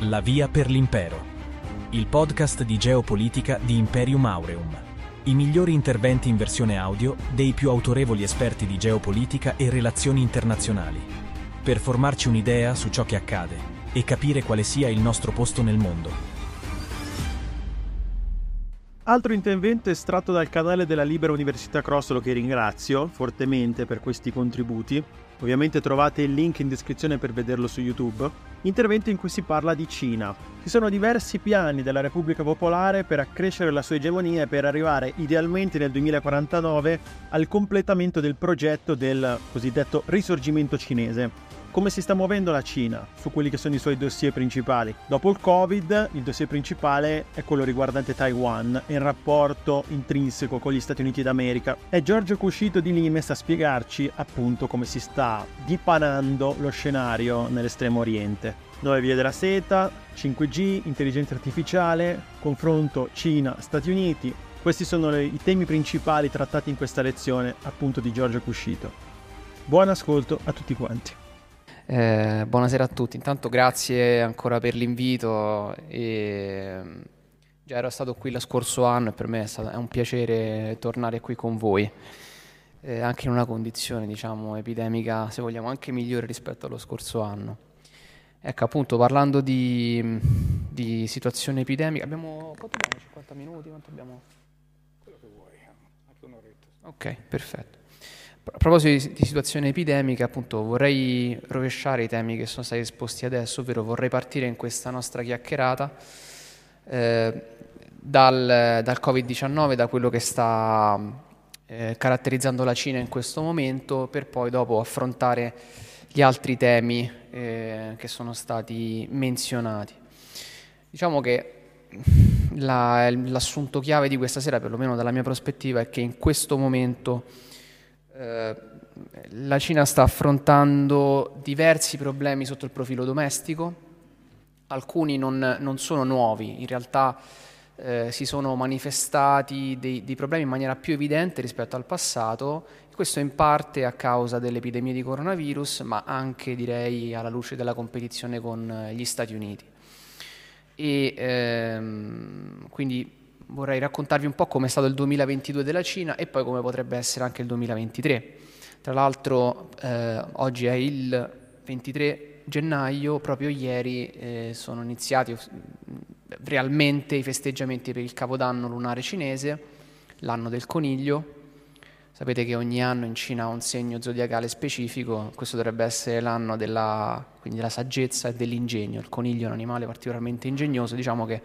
La via per l'impero. Il podcast di geopolitica di Imperium Aureum. I migliori interventi in versione audio dei più autorevoli esperti di geopolitica e relazioni internazionali. Per formarci un'idea su ciò che accade e capire quale sia il nostro posto nel mondo. Altro intervento estratto dal canale della Libera Università Crossolo che ringrazio fortemente per questi contributi. Ovviamente trovate il link in descrizione per vederlo su YouTube intervento in cui si parla di Cina. Ci sono diversi piani della Repubblica Popolare per accrescere la sua egemonia e per arrivare idealmente nel 2049 al completamento del progetto del cosiddetto risorgimento cinese come si sta muovendo la Cina su quelli che sono i suoi dossier principali. Dopo il Covid, il dossier principale è quello riguardante Taiwan e il rapporto intrinseco con gli Stati Uniti d'America. E Giorgio Cuscito di Limes a spiegarci appunto come si sta dipanando lo scenario nell'estremo oriente. Nuove vie della seta, 5G, intelligenza artificiale, confronto Cina-Stati Uniti. Questi sono i temi principali trattati in questa lezione appunto di Giorgio Cuscito. Buon ascolto a tutti quanti. Eh, buonasera a tutti, intanto grazie ancora per l'invito. E... Già ero stato qui lo scorso anno e per me è, stato, è un piacere tornare qui con voi, eh, anche in una condizione diciamo, epidemica, se vogliamo, anche migliore rispetto allo scorso anno. Ecco, appunto, parlando di, di situazione epidemica, abbiamo, quanto abbiamo? 50 minuti? Quanto abbiamo? Quello che vuoi, anche un'oretta. Ok, perfetto. A proposito di situazione epidemica, appunto, vorrei rovesciare i temi che sono stati esposti adesso, ovvero vorrei partire in questa nostra chiacchierata eh, dal, dal, Covid-19, da quello che sta eh, caratterizzando la Cina in questo momento, per poi dopo affrontare gli altri temi eh, che sono stati menzionati. Diciamo che la, l'assunto chiave di questa sera, perlomeno dalla mia prospettiva, è che in questo momento eh, la Cina sta affrontando diversi problemi sotto il profilo domestico, alcuni non, non sono nuovi, in realtà eh, si sono manifestati dei, dei, problemi in maniera più evidente rispetto al passato, questo in parte a causa dell'epidemia di coronavirus, ma anche direi alla luce della competizione con gli Stati Uniti. E ehm, quindi vorrei raccontarvi un po' come è stato il 2022 della Cina e poi come potrebbe essere anche il 2023. Tra l'altro eh, oggi è il 23 gennaio, proprio ieri eh, sono iniziati realmente i festeggiamenti per il Capodanno lunare cinese, l'anno del coniglio. Sapete che ogni anno in Cina ha un segno zodiacale specifico, questo dovrebbe essere l'anno della, della saggezza e dell'ingegno. Il coniglio è un animale particolarmente ingegnoso, diciamo che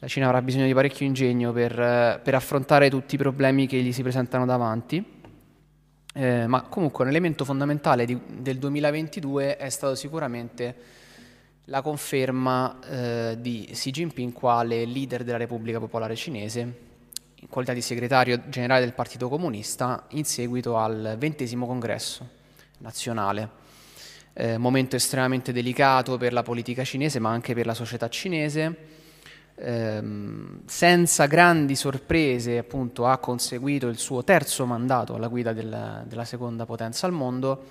la Cina avrà bisogno di parecchio ingegno per, per affrontare tutti i problemi che gli si presentano davanti. Eh, ma comunque un elemento fondamentale di, del 2022 è stato sicuramente la conferma eh, di Xi Jinping quale leader della Repubblica Popolare Cinese, in qualità di segretario generale del Partito Comunista, in seguito al ventesimo congresso nazionale. Eh, momento estremamente delicato per la politica cinese, ma anche per la società cinese ehm, senza grandi sorprese appunto ha conseguito il suo terzo mandato alla guida della, della seconda potenza al mondo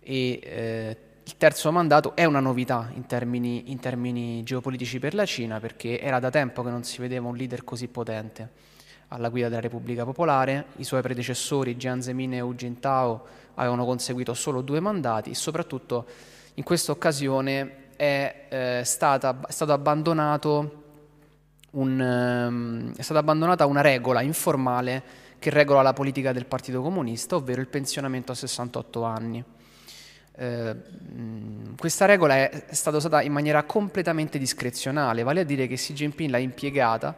e eh, il terzo mandato è una novità in termini, in termini, geopolitici per la Cina perché era da tempo che non si vedeva un leader così potente. Alla guida della Repubblica Popolare, i suoi predecessori Jiang Zemin e Hu Jintao avevano conseguito solo due mandati e soprattutto in questa occasione è, eh, stata, è stato abbandonato un, um, è stata abbandonata una regola informale che regola la politica del Partito Comunista, ovvero il pensionamento a 68 anni. Eh, questa regola è stata usata in maniera completamente discrezionale, vale a dire che Xi Jinping l'ha impiegata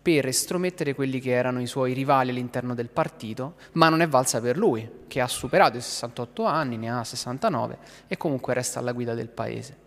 per estromettere quelli che erano i suoi rivali all'interno del partito, ma non è valsa per lui, che ha superato i 68 anni, ne ha 69 e comunque resta alla guida del paese.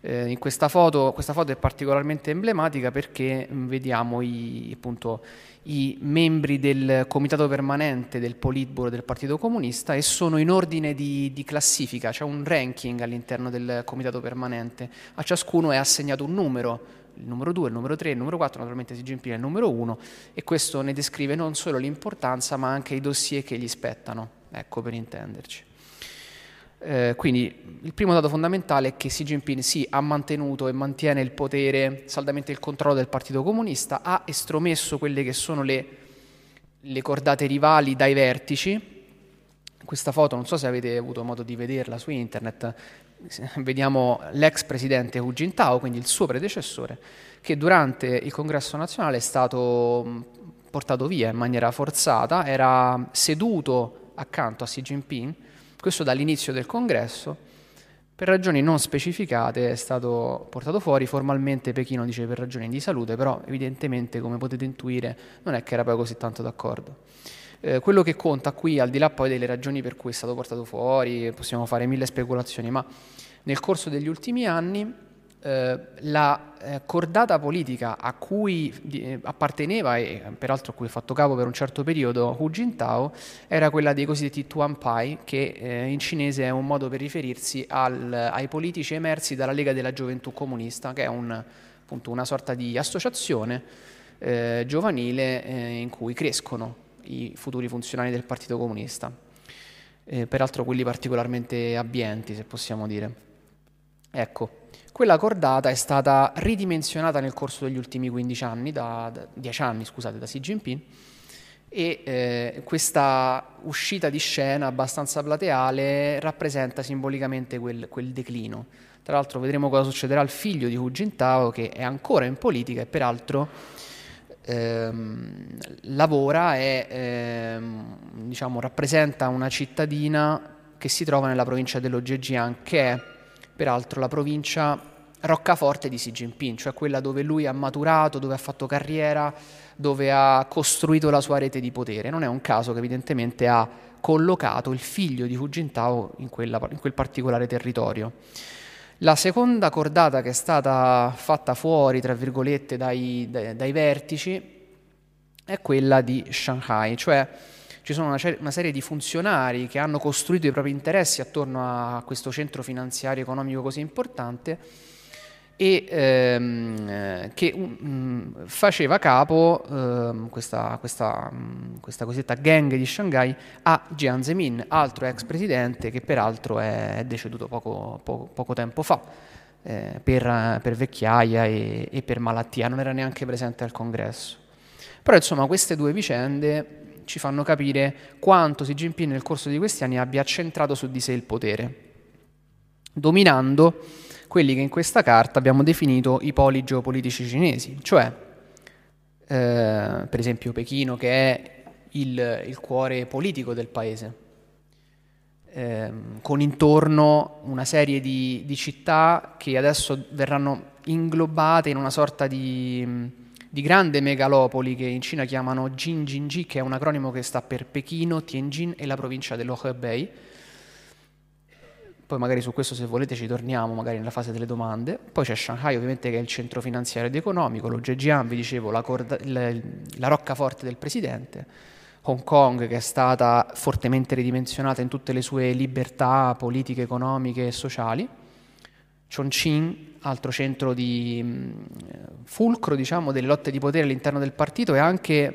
Eh, in questa foto, questa foto è particolarmente emblematica perché mm, vediamo i, appunto, i membri del comitato permanente del Politburo del Partito Comunista e sono in ordine di, di classifica, c'è un ranking all'interno del comitato permanente, a ciascuno è assegnato un numero, il numero 2, il numero 3, il numero 4, naturalmente Xi Jinping è il numero 1 e questo ne descrive non solo l'importanza ma anche i dossier che gli spettano, ecco per intenderci. Eh, quindi il primo dato fondamentale è che Xi Jinping sì, ha mantenuto e mantiene il potere, saldamente il controllo del Partito Comunista, ha estromesso quelle che sono le, le cordate rivali dai vertici. Questa foto, non so se avete avuto modo di vederla su internet, vediamo l'ex presidente Hu Jintao, quindi il suo predecessore, che durante il congresso nazionale è stato portato via in maniera forzata, era seduto accanto a Xi Jinping, questo dall'inizio del congresso, per ragioni non specificate è stato portato fuori, formalmente Pechino dice per ragioni di salute, però evidentemente come potete intuire non è che era poi così tanto d'accordo. Eh, quello che conta qui, al di là poi delle ragioni per cui è stato portato fuori, possiamo fare mille speculazioni, ma nel corso degli ultimi anni eh, la eh, cordata politica a cui eh, apparteneva e peraltro a cui ha fatto capo per un certo periodo Hu Jintao era quella dei cosiddetti Tuanpai, che eh, in cinese è un modo per riferirsi al, ai politici emersi dalla Lega della Gioventù Comunista, che è un, appunto, una sorta di associazione eh, giovanile in cui crescono i futuri funzionari del Partito Comunista, peraltro quelli particolarmente abbienti, se possiamo dire. Ecco, quella cordata è stata ridimensionata nel corso degli ultimi 15 anni, da, da 10 anni scusate, da Xi Jinping, e eh, questa uscita di scena abbastanza plateale rappresenta simbolicamente quel, quel, declino. Tra l'altro vedremo cosa succederà al figlio di Hu Jintao che è ancora in politica e peraltro ehm, lavora e ehm, diciamo, rappresenta una cittadina che si trova nella provincia dello Zhejiang, che è peraltro la provincia roccaforte di Xi Jinping, cioè quella dove lui ha maturato, dove ha fatto carriera, dove ha costruito la sua rete di potere. Non è un caso che evidentemente ha collocato il figlio di Hu Jintao in, quella, in quel particolare territorio. La seconda cordata che è stata fatta fuori, tra virgolette, dai, dai, dai vertici è quella di Shanghai, cioè ci sono una, una, serie di funzionari che hanno costruito i propri interessi attorno a questo centro finanziario economico così importante e ehm, che um, faceva capo um, questa, questa, um, questa, cosiddetta gang di Shanghai a Jiang Zemin, altro ex presidente che peraltro è deceduto poco, poco, poco tempo fa eh, per, per, vecchiaia e, e per malattia, non era neanche presente al congresso. Però insomma queste due vicende ci fanno capire quanto Xi Jinping nel corso di questi anni abbia centrato su di sé il potere, dominando quelli che in questa carta abbiamo definito i poli geopolitici cinesi, cioè eh, per esempio Pechino che è il, il cuore politico del paese, eh, con intorno una serie di, di, città che adesso verranno inglobate in una sorta di, di grande megalopoli che in Cina chiamano Jinjinji, che è un acronimo che sta per Pechino, Tianjin e la provincia dello Hebei poi magari su questo se volete ci torniamo magari nella fase delle domande. Poi c'è Shanghai ovviamente che è il centro finanziario ed economico, lo Zhejiang vi dicevo la, corda, la, la roccaforte del presidente, Hong Kong che è stata fortemente ridimensionata in tutte le sue libertà politiche, economiche e sociali, Chongqing, altro centro di fulcro diciamo, delle lotte di potere all'interno del partito e anche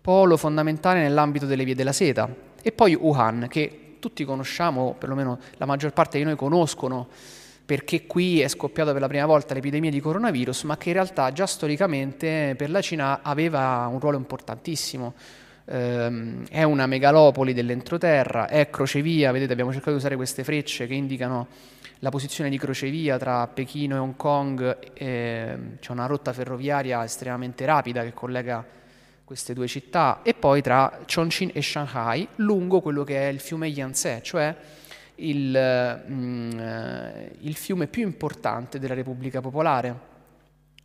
polo fondamentale nell'ambito delle vie della seta, e poi Wuhan che tutti conosciamo, perlomeno la maggior parte di noi conoscono, perché qui è scoppiata per la prima volta l'epidemia di coronavirus, ma che in realtà già storicamente per la Cina aveva un ruolo importantissimo. Ehm, è una megalopoli dell'entroterra, è crocevia, vedete abbiamo cercato di usare queste frecce che indicano la posizione di crocevia tra Pechino e Hong Kong, eh, c'è una rotta ferroviaria estremamente rapida che collega queste due città e poi tra Chongqing e Shanghai lungo quello che è il fiume Yangtze, cioè il, mm, eh, il fiume più importante della Repubblica Popolare,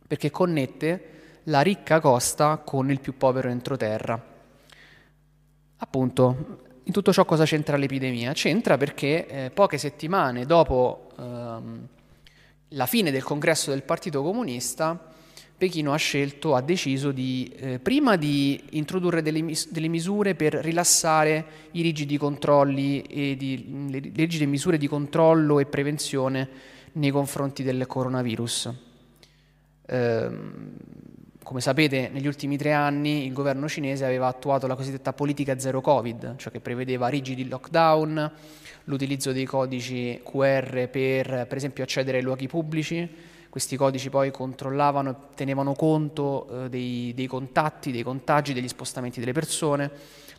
perché connette la ricca costa con il più povero entroterra. Appunto, in tutto ciò cosa c'entra l'epidemia? C'entra perché eh, poche settimane dopo ehm, la fine del congresso del Partito Comunista, Pechino ha scelto, ha deciso di, eh, prima di introdurre delle, mis- delle, misure per rilassare i rigidi controlli e di, le, le rigide misure di controllo e prevenzione nei confronti del coronavirus. Eh, come sapete, negli ultimi tre anni il governo cinese aveva attuato la cosiddetta politica zero Covid, cioè che prevedeva rigidi lockdown, l'utilizzo dei codici QR per, per esempio, accedere ai luoghi pubblici. Questi codici poi controllavano e tenevano conto eh, dei, dei, contatti, dei contagi, degli spostamenti delle persone.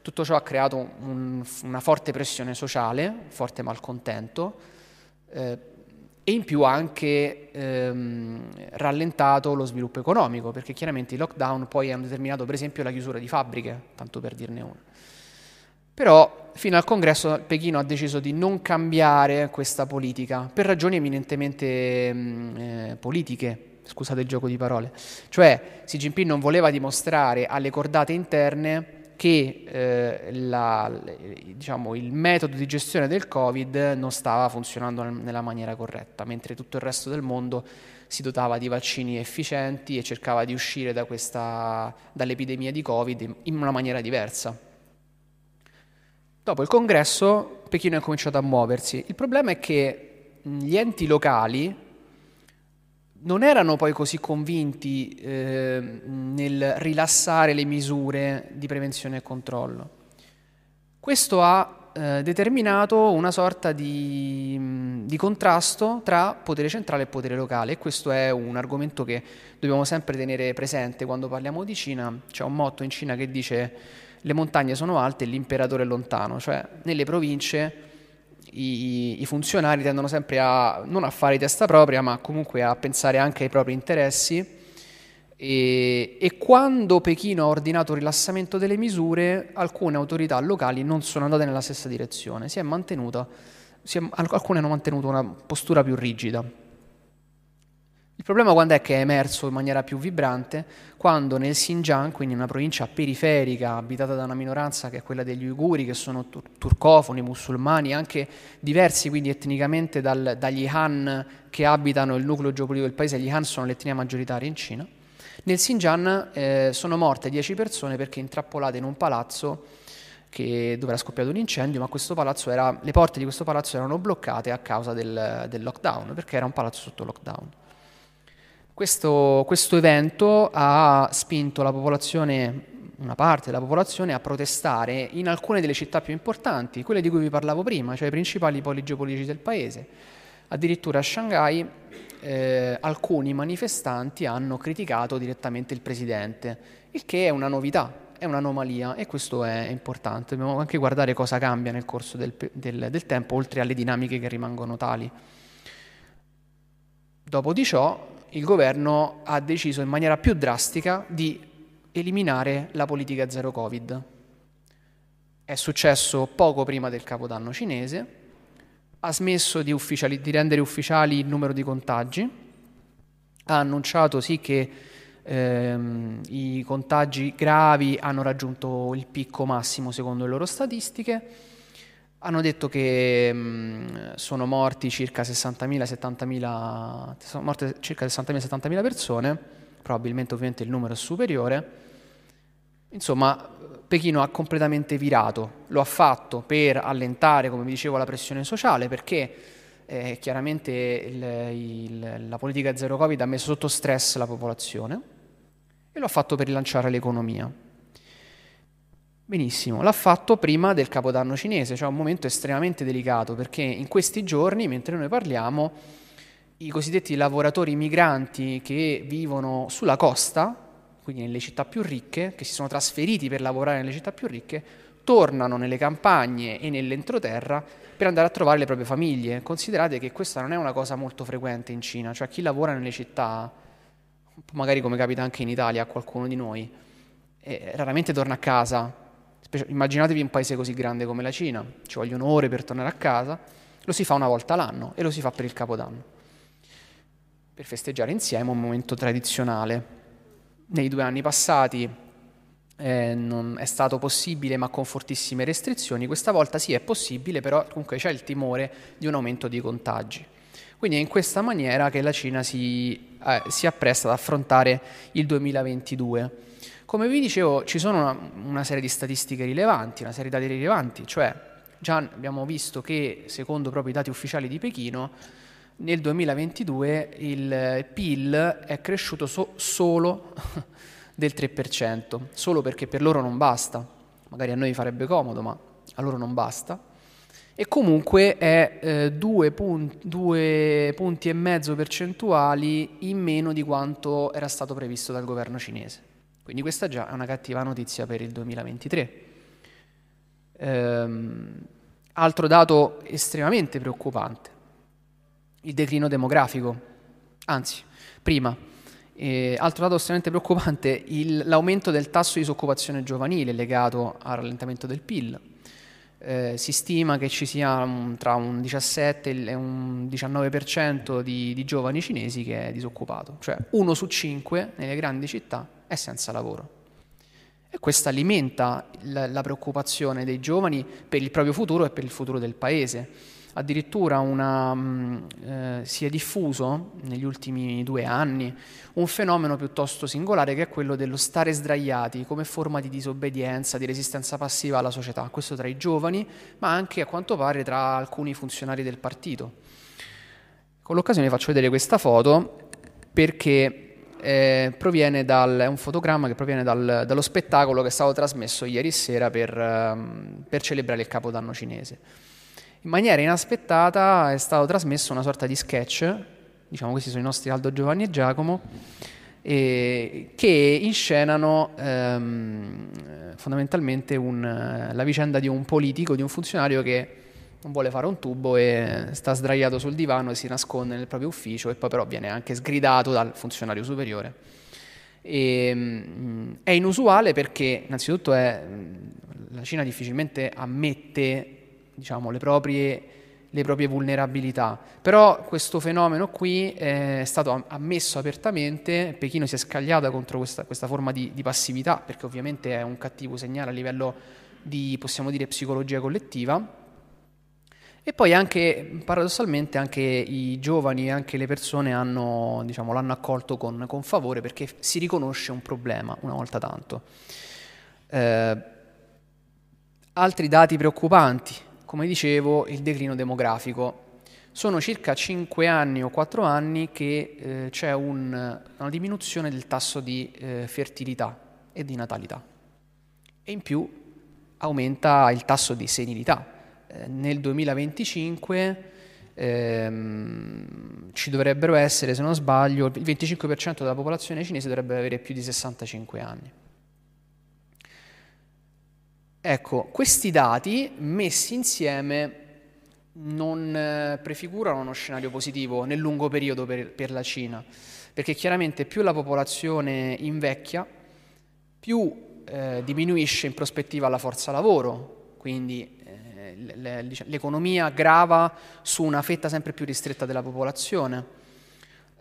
Tutto ciò ha creato un, una forte pressione sociale, forte malcontento. Eh, e in più ha anche ehm, rallentato lo sviluppo economico, perché chiaramente i lockdown poi hanno determinato per esempio la chiusura di fabbriche, tanto per dirne una. Però fino al congresso Pechino ha deciso di non cambiare questa politica per ragioni eminentemente mh, eh, politiche, scusate il gioco di parole. Cioè Xi Jinping non voleva dimostrare alle cordate interne che eh, la, diciamo, il metodo di gestione del Covid non stava funzionando nella maniera corretta, mentre tutto il resto del mondo si dotava di vaccini efficienti e cercava di uscire da questa, dall'epidemia di Covid in una maniera diversa. Dopo il congresso Pechino è cominciato a muoversi. Il problema è che gli enti locali non erano poi così convinti eh, nel rilassare le misure di prevenzione e controllo. Questo ha eh, determinato una sorta di, di, contrasto tra potere centrale e potere locale e questo è un argomento che dobbiamo sempre tenere presente quando parliamo di Cina. C'è un motto in Cina che dice le montagne sono alte e l'imperatore è lontano, cioè nelle province i, i, funzionari tendono sempre a non a fare testa propria, ma comunque a pensare anche ai propri interessi. E, e, quando Pechino ha ordinato il rilassamento delle misure, alcune autorità locali non sono andate nella stessa direzione, si è mantenuta, si è, alcune hanno mantenuto una postura più rigida. Il problema quando è che è emerso in maniera più vibrante? Quando nel Xinjiang, quindi una provincia periferica abitata da una minoranza che è quella degli uiguri, che sono tur- turcofoni, musulmani, anche diversi quindi etnicamente dal, dagli Han che abitano il nucleo geopolitico del paese, gli Han sono l'etnia maggioritaria in Cina, nel Xinjiang eh, sono morte 10 persone perché intrappolate in un palazzo che, dove era scoppiato un incendio, ma era, le porte di questo palazzo erano bloccate a causa del, del lockdown, perché era un palazzo sotto lockdown. Questo, questo evento ha spinto la popolazione una parte della popolazione a protestare in alcune delle città più importanti, quelle di cui vi parlavo prima, cioè i principali poli geopolitici del paese. Addirittura a Shanghai eh, alcuni manifestanti hanno criticato direttamente il presidente, il che è una novità, è un'anomalia e questo è importante. Dobbiamo anche guardare cosa cambia nel corso del, del, del tempo, oltre alle dinamiche che rimangono tali. Dopo di ciò, il governo ha deciso in maniera più drastica di eliminare la politica zero Covid. È successo poco prima del capodanno cinese, ha smesso di, di rendere ufficiali il numero di contagi, ha annunciato sì che ehm, i contagi gravi hanno raggiunto il picco massimo secondo le loro statistiche, hanno detto che mh, mm, sono morti circa 60.000, 70.000, sono morte circa 60.000, 70.000 persone, probabilmente ovviamente il numero è superiore. Insomma, Pechino ha completamente virato, lo ha fatto per allentare, come vi dicevo, la pressione sociale, perché eh, chiaramente il, il, la politica zero Covid ha messo sotto stress la popolazione e lo ha fatto per rilanciare l'economia. Benissimo, l'ha fatto prima del Capodanno cinese, cioè un momento estremamente delicato perché in questi giorni, mentre noi parliamo, i cosiddetti lavoratori migranti che vivono sulla costa, quindi nelle città più ricche, che si sono trasferiti per lavorare nelle città più ricche, tornano nelle campagne e nell'entroterra per andare a trovare le proprie famiglie. Considerate che questa non è una cosa molto frequente in Cina, cioè chi lavora nelle città, magari come capita anche in Italia a qualcuno di noi, eh, raramente torna a casa Immaginatevi un paese così grande come la Cina, ci vogliono ore per tornare a casa, lo si fa una volta l'anno e lo si fa per il Capodanno, per festeggiare insieme un momento tradizionale. Nei due anni passati eh, non è stato possibile ma con fortissime restrizioni, questa volta sì è possibile, però comunque c'è il timore di un aumento di contagi. Quindi è in questa maniera che la Cina si, eh, si appresta ad affrontare il 2022 come vi dicevo, ci sono una, una serie di statistiche rilevanti, una serie di dati rilevanti, cioè già abbiamo visto che secondo proprio i dati ufficiali di Pechino nel 2022 il PIL è cresciuto so- solo del 3%, solo perché per loro non basta, magari a noi farebbe comodo, ma a loro non basta, e comunque è eh, due, punti, due punti e mezzo percentuali in meno di quanto era stato previsto dal governo cinese. Quindi questa già è una cattiva notizia per il 2023. Ehm, altro dato estremamente preoccupante, il declino demografico. Anzi, prima, eh, altro dato estremamente preoccupante, il, l'aumento del tasso di disoccupazione giovanile legato al rallentamento del PIL. Eh, si stima che ci sia un, tra un 17 e un 19% di, di giovani cinesi che è disoccupato, cioè uno su cinque nelle grandi città è senza lavoro. E questo alimenta la, la preoccupazione dei giovani per il proprio futuro e per il futuro del paese. Addirittura una, mm, eh, si è diffuso negli ultimi due anni un fenomeno piuttosto singolare che è quello dello stare sdraiati come forma di disobbedienza, di resistenza passiva alla società. Questo tra i giovani, ma anche a quanto pare tra alcuni funzionari del partito. Con l'occasione vi faccio vedere questa foto perché eh, proviene dal, è un fotogramma che proviene dal, dallo spettacolo che è stato trasmesso ieri sera per, um, per, celebrare il Capodanno cinese. In maniera inaspettata è stato trasmesso una sorta di sketch, diciamo questi sono i nostri Aldo Giovanni e Giacomo, e, che inscenano ehm, fondamentalmente un, la vicenda di un politico, di un funzionario che non vuole fare un tubo e sta sdraiato sul divano e si nasconde nel proprio ufficio e poi però viene anche sgridato dal funzionario superiore. E, mh, mm, è inusuale perché innanzitutto è, la Cina difficilmente ammette diciamo, le, proprie, le, proprie, vulnerabilità, però questo fenomeno qui è stato ammesso apertamente, Pechino si è scagliata contro questa, questa forma di, di passività perché ovviamente è un cattivo segnale a livello di, possiamo dire, psicologia collettiva e poi anche, paradossalmente, anche i giovani anche le persone hanno, diciamo, l'hanno accolto con, con, favore perché si riconosce un problema una volta tanto. Eh, altri dati preoccupanti, come dicevo, il declino demografico. Sono circa 5 anni o 4 anni che eh, c'è un, una diminuzione del tasso di eh, fertilità e di natalità. E in più aumenta il tasso di senilità, nel 2025 ehm, ci dovrebbero essere, se non sbaglio, il 25% della popolazione cinese dovrebbe avere più di 65 anni. Ecco, questi dati messi insieme non eh, prefigurano uno scenario positivo nel lungo periodo per, per la Cina, perché chiaramente più la popolazione invecchia, più eh, diminuisce in prospettiva la forza lavoro, quindi Diciamo, l'economia grava su una fetta sempre più ristretta della popolazione.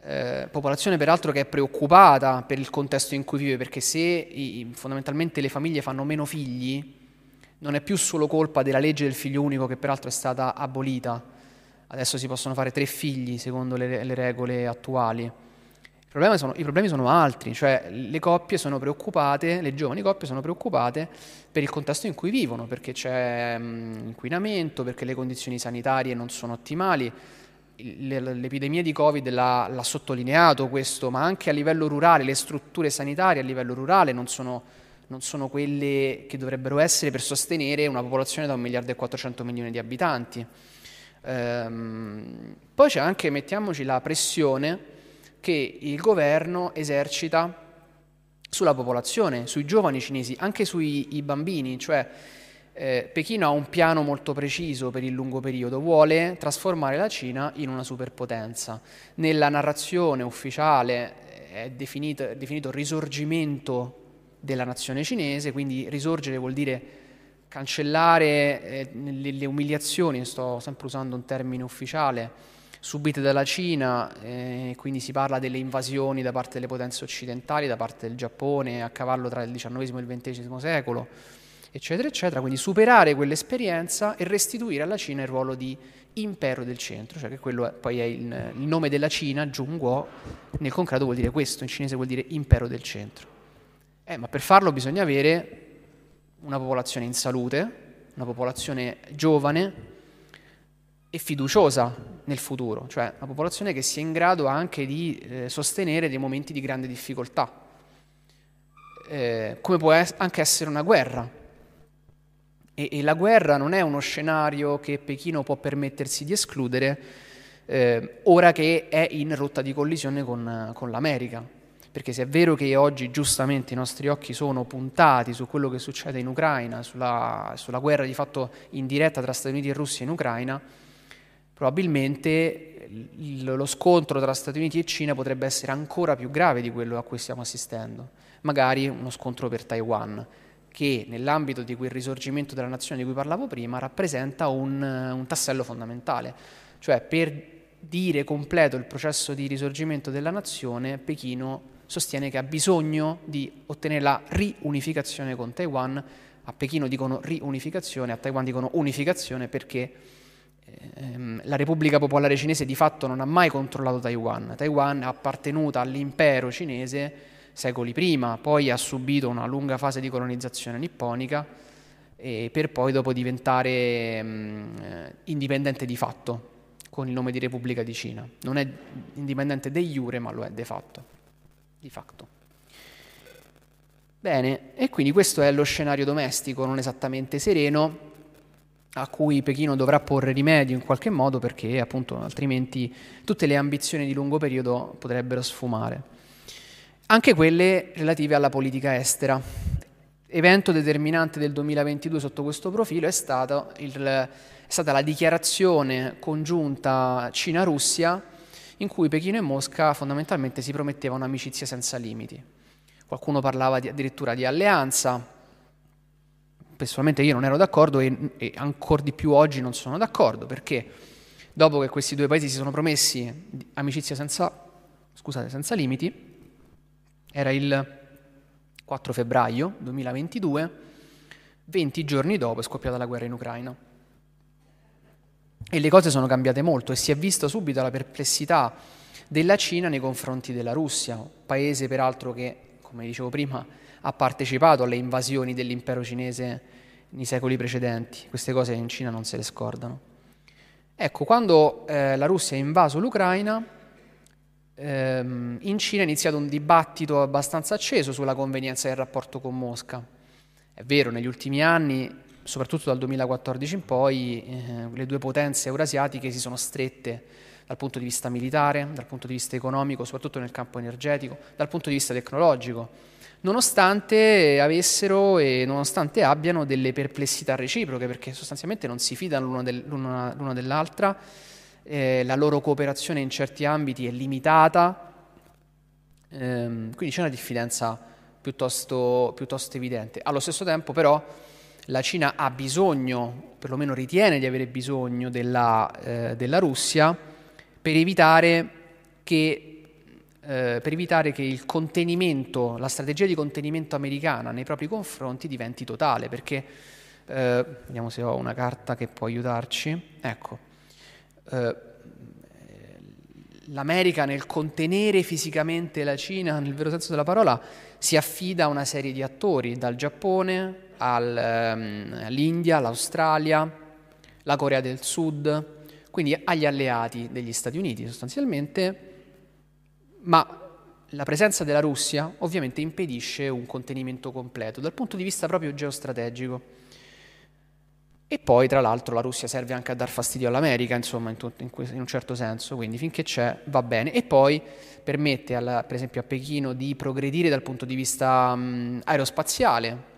Eh, popolazione peraltro che è preoccupata per il contesto in cui vive, perché se i, fondamentalmente le famiglie fanno meno figli, non è più solo colpa della legge del figlio unico che peraltro è stata abolita. Adesso si possono fare tre figli secondo le, le regole attuali sono, I problemi sono altri, cioè le coppie sono preoccupate, le giovani coppie sono preoccupate per il contesto in cui vivono, perché c'è mh, inquinamento, perché le condizioni sanitarie non sono ottimali. L'epidemia di Covid l'ha, l'ha, sottolineato questo, ma anche a livello rurale, le strutture sanitarie a livello rurale non sono, non sono quelle che dovrebbero essere per sostenere una popolazione da 1 miliardo e 400 milioni di abitanti. Ehm, poi c'è anche, mettiamoci, la pressione che il governo esercita sulla popolazione, sui giovani cinesi, anche sui bambini, cioè eh, Pechino ha un piano molto preciso per il lungo periodo, vuole trasformare la Cina in una superpotenza. Nella narrazione ufficiale eh, è definito, è definito risorgimento della nazione cinese, quindi risorgere vuol dire cancellare eh, le, le umiliazioni, sto sempre usando un termine ufficiale, subite dalla Cina, eh, quindi si parla delle invasioni da parte delle potenze occidentali, da parte del Giappone, a cavallo tra il XIX e il XX secolo, eccetera, eccetera. Quindi superare quell'esperienza e restituire alla Cina il ruolo di impero del centro, cioè che quello è, poi è il, il nome della Cina, Zhongguo, nel concreto vuol dire questo, in cinese vuol dire impero del centro. Eh, ma per farlo bisogna avere una popolazione in salute, una popolazione giovane, e fiduciosa nel futuro, cioè una popolazione che sia in grado anche di eh, sostenere dei momenti di grande difficoltà. eh, come può es- anche essere una guerra. E, e, la guerra non è uno scenario che Pechino può permettersi di escludere eh, ora che è in rotta di collisione con, con l'America. Perché se è vero che oggi giustamente i nostri occhi sono puntati su quello che succede in Ucraina, sulla, sulla guerra di fatto indiretta tra Stati Uniti e Russia in Ucraina, probabilmente lo scontro tra Stati Uniti e Cina potrebbe essere ancora più grave di quello a cui stiamo assistendo, magari uno scontro per Taiwan, che nell'ambito di quel risorgimento della nazione di cui parlavo prima rappresenta un, un tassello fondamentale, cioè per dire completo il processo di risorgimento della nazione, Pechino sostiene che ha bisogno di ottenere la riunificazione con Taiwan. A Pechino dicono riunificazione, a Taiwan dicono unificazione perché la Repubblica Popolare Cinese di fatto non ha mai controllato Taiwan. Taiwan è appartenuta all'impero cinese secoli prima, poi ha subito una lunga fase di colonizzazione nipponica per poi dopo diventare mh, indipendente di fatto con il nome di Repubblica di Cina. Non è indipendente de jure, ma lo è de fatto di fatto. Bene, e quindi questo è lo scenario domestico, non esattamente sereno, a cui Pechino dovrà porre rimedio in qualche modo perché appunto altrimenti tutte le ambizioni di lungo periodo potrebbero sfumare. Anche quelle relative alla politica estera. Evento determinante del 2022 sotto questo profilo è, il, è stata la dichiarazione congiunta Cina-Russia in cui Pechino e Mosca fondamentalmente si promettevano un'amicizia senza limiti. Qualcuno parlava di, addirittura di alleanza, personalmente io non ero d'accordo e, e ancora di più oggi non sono d'accordo perché dopo che questi due paesi si sono promessi amicizia senza, scusate, senza limiti, era il 4 febbraio 2022, 20 giorni dopo è scoppiata la guerra in Ucraina. E le cose sono cambiate molto e si è vista subito la perplessità della Cina nei confronti della Russia, paese peraltro che, come dicevo prima, ha partecipato alle invasioni dell'impero cinese nei secoli precedenti. Queste cose in Cina non se le scordano. Ecco, quando eh, la Russia ha invaso l'Ucraina, ehm, in Cina è iniziato un dibattito abbastanza acceso sulla convenienza del rapporto con Mosca. È vero, negli ultimi anni soprattutto dal 2014 in poi, eh, le due potenze eurasiatiche si sono strette dal punto di vista militare, dal punto di vista economico, soprattutto nel campo energetico, dal punto di vista tecnologico, nonostante avessero e nonostante abbiano delle perplessità reciproche, perché sostanzialmente non si fidano l'una, del, l'una, l'una dell'altra, eh, la loro cooperazione in certi ambiti è limitata, ehm, quindi c'è una diffidenza piuttosto, piuttosto evidente. Allo stesso tempo però la Cina ha bisogno, perlomeno ritiene di avere bisogno della, eh, della Russia per evitare, che, eh, per evitare che il contenimento, la strategia di contenimento americana nei propri confronti diventi totale, perché eh, vediamo se ho una carta che può aiutarci. Ecco, eh, l'America nel contenere fisicamente la Cina, nel vero senso della parola, si affida a una serie di attori, dal Giappone al, um, all'India, l'Australia, la Corea del Sud, quindi agli alleati degli Stati Uniti sostanzialmente, ma la presenza della Russia ovviamente impedisce un contenimento completo dal punto di vista proprio geostrategico. E poi, tra l'altro, la Russia serve anche a dar fastidio all'America, insomma, in, in, in un certo senso, quindi finché c'è va bene. E poi permette, alla, per esempio, a Pechino di progredire dal punto di vista mh, aerospaziale,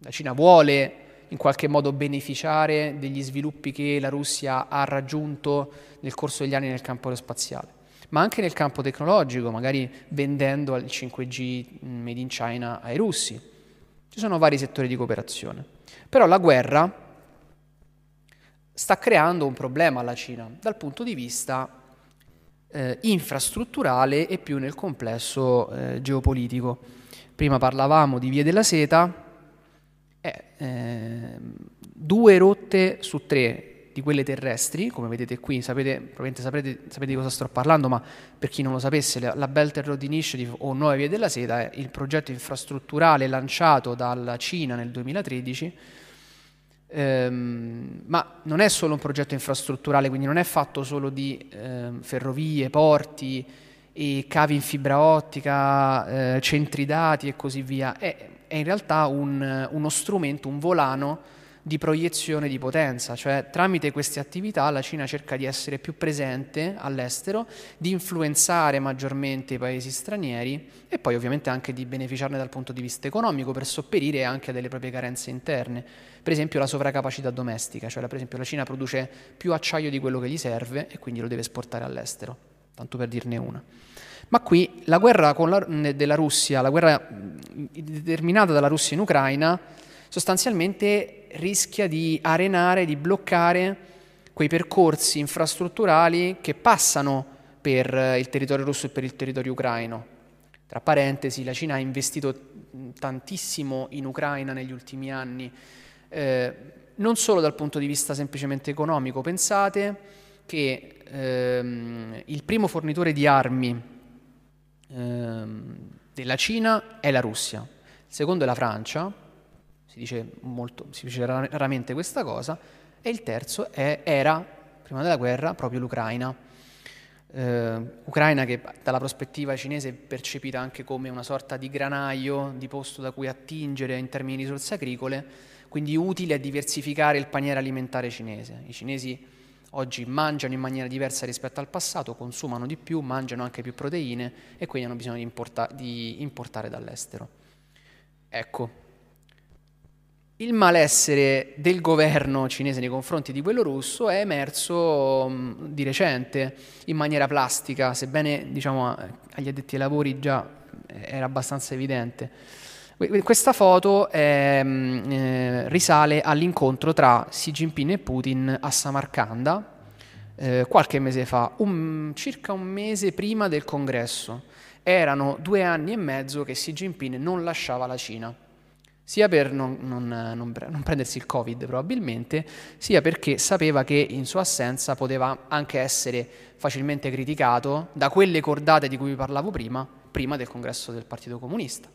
la Cina vuole in qualche modo beneficiare degli sviluppi che la Russia ha raggiunto nel corso degli anni nel campo aerospaziale, ma anche nel campo tecnologico, magari vendendo il 5G made in China ai russi. Ci sono vari settori di cooperazione. Però la guerra sta creando un problema alla Cina dal punto di vista eh, infrastrutturale e più nel complesso eh, geopolitico. Prima parlavamo di vie della seta, eh, due rotte su tre di quelle terrestri, come vedete qui, sapete, probabilmente saprete, sapete, di cosa sto parlando, ma per chi non lo sapesse, la Belt and Road Initiative o Nuove Vie della Seta è il progetto infrastrutturale lanciato dalla Cina nel 2013, ehm, ma non è solo un progetto infrastrutturale, quindi non è fatto solo di eh, ferrovie, porti i cavi in fibra ottica, eh, centri dati e così via. È, è in realtà un, uno strumento, un volano di proiezione di potenza, cioè tramite queste attività la Cina cerca di essere più presente all'estero, di influenzare maggiormente i paesi stranieri e poi ovviamente anche di beneficiarne dal punto di vista economico per sopperire anche a delle proprie carenze interne. Per esempio la sovracapacità domestica, cioè per esempio la Cina produce più acciaio di quello che gli serve e quindi lo deve esportare all'estero, tanto per dirne una. Ma qui la guerra la, della Russia, la guerra determinata dalla Russia in Ucraina, sostanzialmente rischia di arenare, di bloccare quei percorsi infrastrutturali che passano per il territorio russo e per il territorio ucraino. Tra parentesi, la Cina ha investito tantissimo in Ucraina negli ultimi anni, eh, non solo dal punto di vista semplicemente economico. Pensate che ehm, il primo fornitore di armi ehm, della Cina è la Russia, il secondo è la Francia, si dice, molto, si dice raramente questa cosa, e il terzo è, era, prima della guerra, proprio l'Ucraina. Eh, Ucraina che dalla prospettiva cinese è percepita anche come una sorta di granaio, di posto da cui attingere in termini di risorse agricole, quindi utile a diversificare il paniere alimentare cinese. I cinesi oggi mangiano in maniera diversa rispetto al passato, consumano di più, mangiano anche più proteine e quindi hanno bisogno di, importa- di importare dall'estero. Ecco, il malessere del governo cinese nei confronti di quello russo è emerso mm, di recente in maniera plastica, sebbene diciamo, agli addetti ai lavori già eh, era abbastanza evidente. Questa foto è, mm, eh, risale all'incontro tra Xi Jinping e Putin a Samarcanda eh, qualche mese fa, un, circa un mese prima del congresso. Erano due anni e mezzo che Xi Jinping non lasciava la Cina sia per non, non, non, non, prendersi il Covid probabilmente, sia perché sapeva che in sua assenza poteva anche essere facilmente criticato da quelle cordate di cui vi parlavo prima, prima del congresso del Partito Comunista.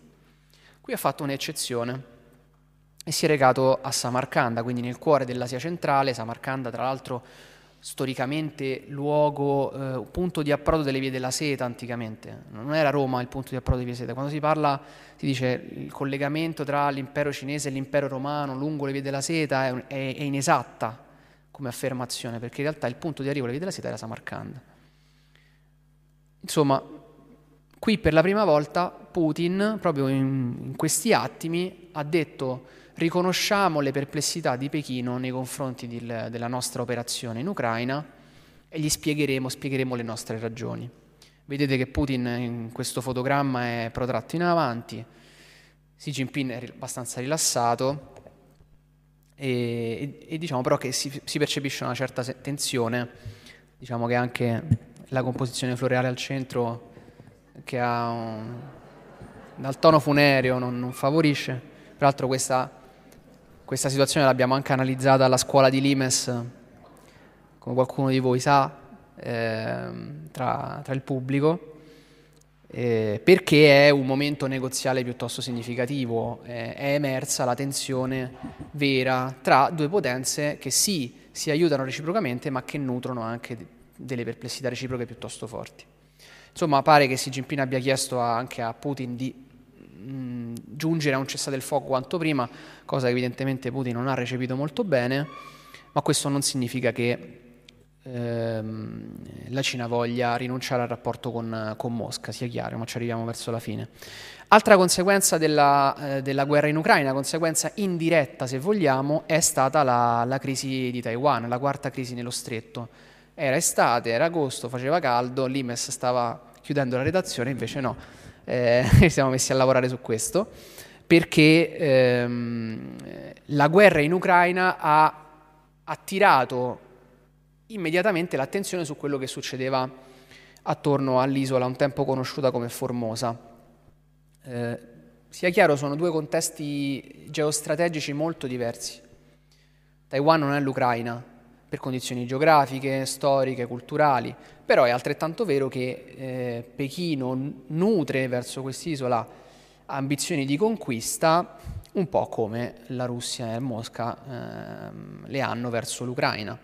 Qui ha fatto un'eccezione e si è recato a Samarcanda, quindi nel cuore dell'Asia centrale, Samarcanda tra l'altro storicamente luogo, eh, punto di approdo delle vie della seta anticamente. Non era Roma il punto di approdo delle vie della seta. Quando si parla, si dice il collegamento tra l'impero cinese e l'impero romano lungo le vie della seta è, è, è inesatta come affermazione, perché in realtà il punto di arrivo alle vie della seta era Samarcanda. Insomma, qui per la prima volta Putin, proprio in, in questi attimi, ha detto riconosciamo le perplessità di Pechino nei confronti di, della nostra operazione in Ucraina e gli spiegheremo, spiegheremo le nostre ragioni. Vedete che Putin in questo fotogramma è protratto in avanti, Xi Jinping è abbastanza rilassato e, e, e diciamo però che si, si, percepisce una certa tensione, diciamo che anche la composizione floreale al centro che ha un, dal tono funereo non, non favorisce, peraltro questa questa situazione l'abbiamo anche analizzata alla scuola di Limes, come qualcuno di voi sa, eh, tra, tra, il pubblico, eh, perché è un momento negoziale piuttosto significativo. Eh, è emersa la tensione vera tra due potenze che sì, si aiutano reciprocamente, ma che nutrono anche delle perplessità reciproche piuttosto forti. Insomma, pare che Xi Jinping abbia chiesto anche a Putin di mh, giungere a un cessate il fuoco quanto prima, cosa che evidentemente Putin non ha recepito molto bene, ma questo non significa che ehm, la Cina voglia rinunciare al rapporto con, con, Mosca, sia chiaro, ma ci arriviamo verso la fine. Altra conseguenza della, eh, della, guerra in Ucraina, conseguenza indiretta se vogliamo, è stata la, la crisi di Taiwan, la quarta crisi nello stretto. Era estate, era agosto, faceva caldo, l'Imes stava chiudendo la redazione, invece no eh, siamo messi a lavorare su questo, perché ehm, la guerra in Ucraina ha attirato immediatamente l'attenzione su quello che succedeva attorno all'isola, un tempo conosciuta come Formosa. Eh, sia chiaro, sono due contesti geostrategici molto diversi. Taiwan non è l'Ucraina, per condizioni geografiche, storiche, culturali, però è altrettanto vero che eh, Pechino nutre verso quest'isola ambizioni di conquista un po' come la Russia e Mosca eh, le hanno verso l'Ucraina.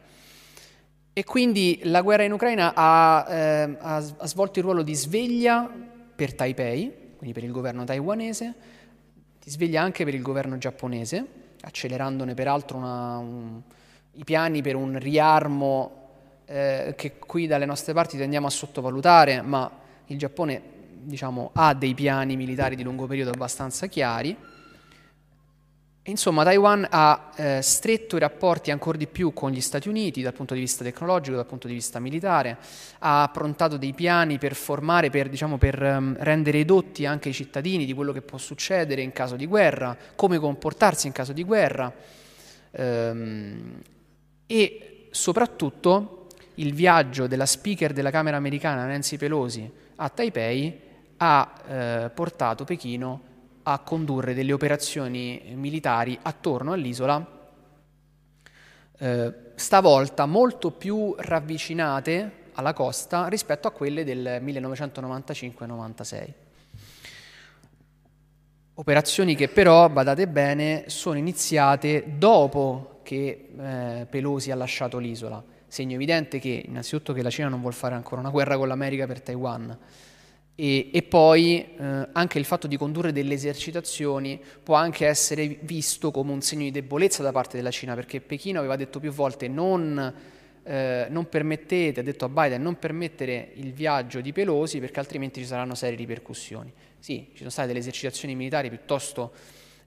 E quindi la guerra in Ucraina ha, eh, ha, svolto il ruolo di sveglia per Taipei, quindi per il governo taiwanese, di sveglia anche per il governo giapponese, accelerandone peraltro una, un, i piani per un riarmo eh, che qui dalle nostre parti tendiamo a sottovalutare, ma il Giappone diciamo, ha dei piani militari di lungo periodo abbastanza chiari. Insomma, Taiwan ha eh, stretto i rapporti ancora di più con gli Stati Uniti dal punto di vista tecnologico, dal punto di vista militare, ha approntato dei piani per formare, per, diciamo, per um, rendere edotti anche i cittadini di quello che può succedere in caso di guerra, come comportarsi in caso di guerra ehm, e soprattutto il viaggio della speaker della Camera americana Nancy Pelosi a Taipei ha eh, portato Pechino a condurre delle operazioni militari attorno all'isola, eh, stavolta molto più ravvicinate alla costa rispetto a quelle del 1995-96. Operazioni che però, badate bene, sono iniziate dopo che eh, Pelosi ha lasciato l'isola. Segno evidente che innanzitutto che la Cina non vuole fare ancora una guerra con l'America per Taiwan, e, e poi eh, anche il fatto di condurre delle esercitazioni può anche essere visto come un segno di debolezza da parte della Cina, perché Pechino aveva detto più volte non, eh, non permettete, ha detto a Biden, non permettere il viaggio di Pelosi perché altrimenti ci saranno serie ripercussioni. Sì, ci sono state delle esercitazioni militari piuttosto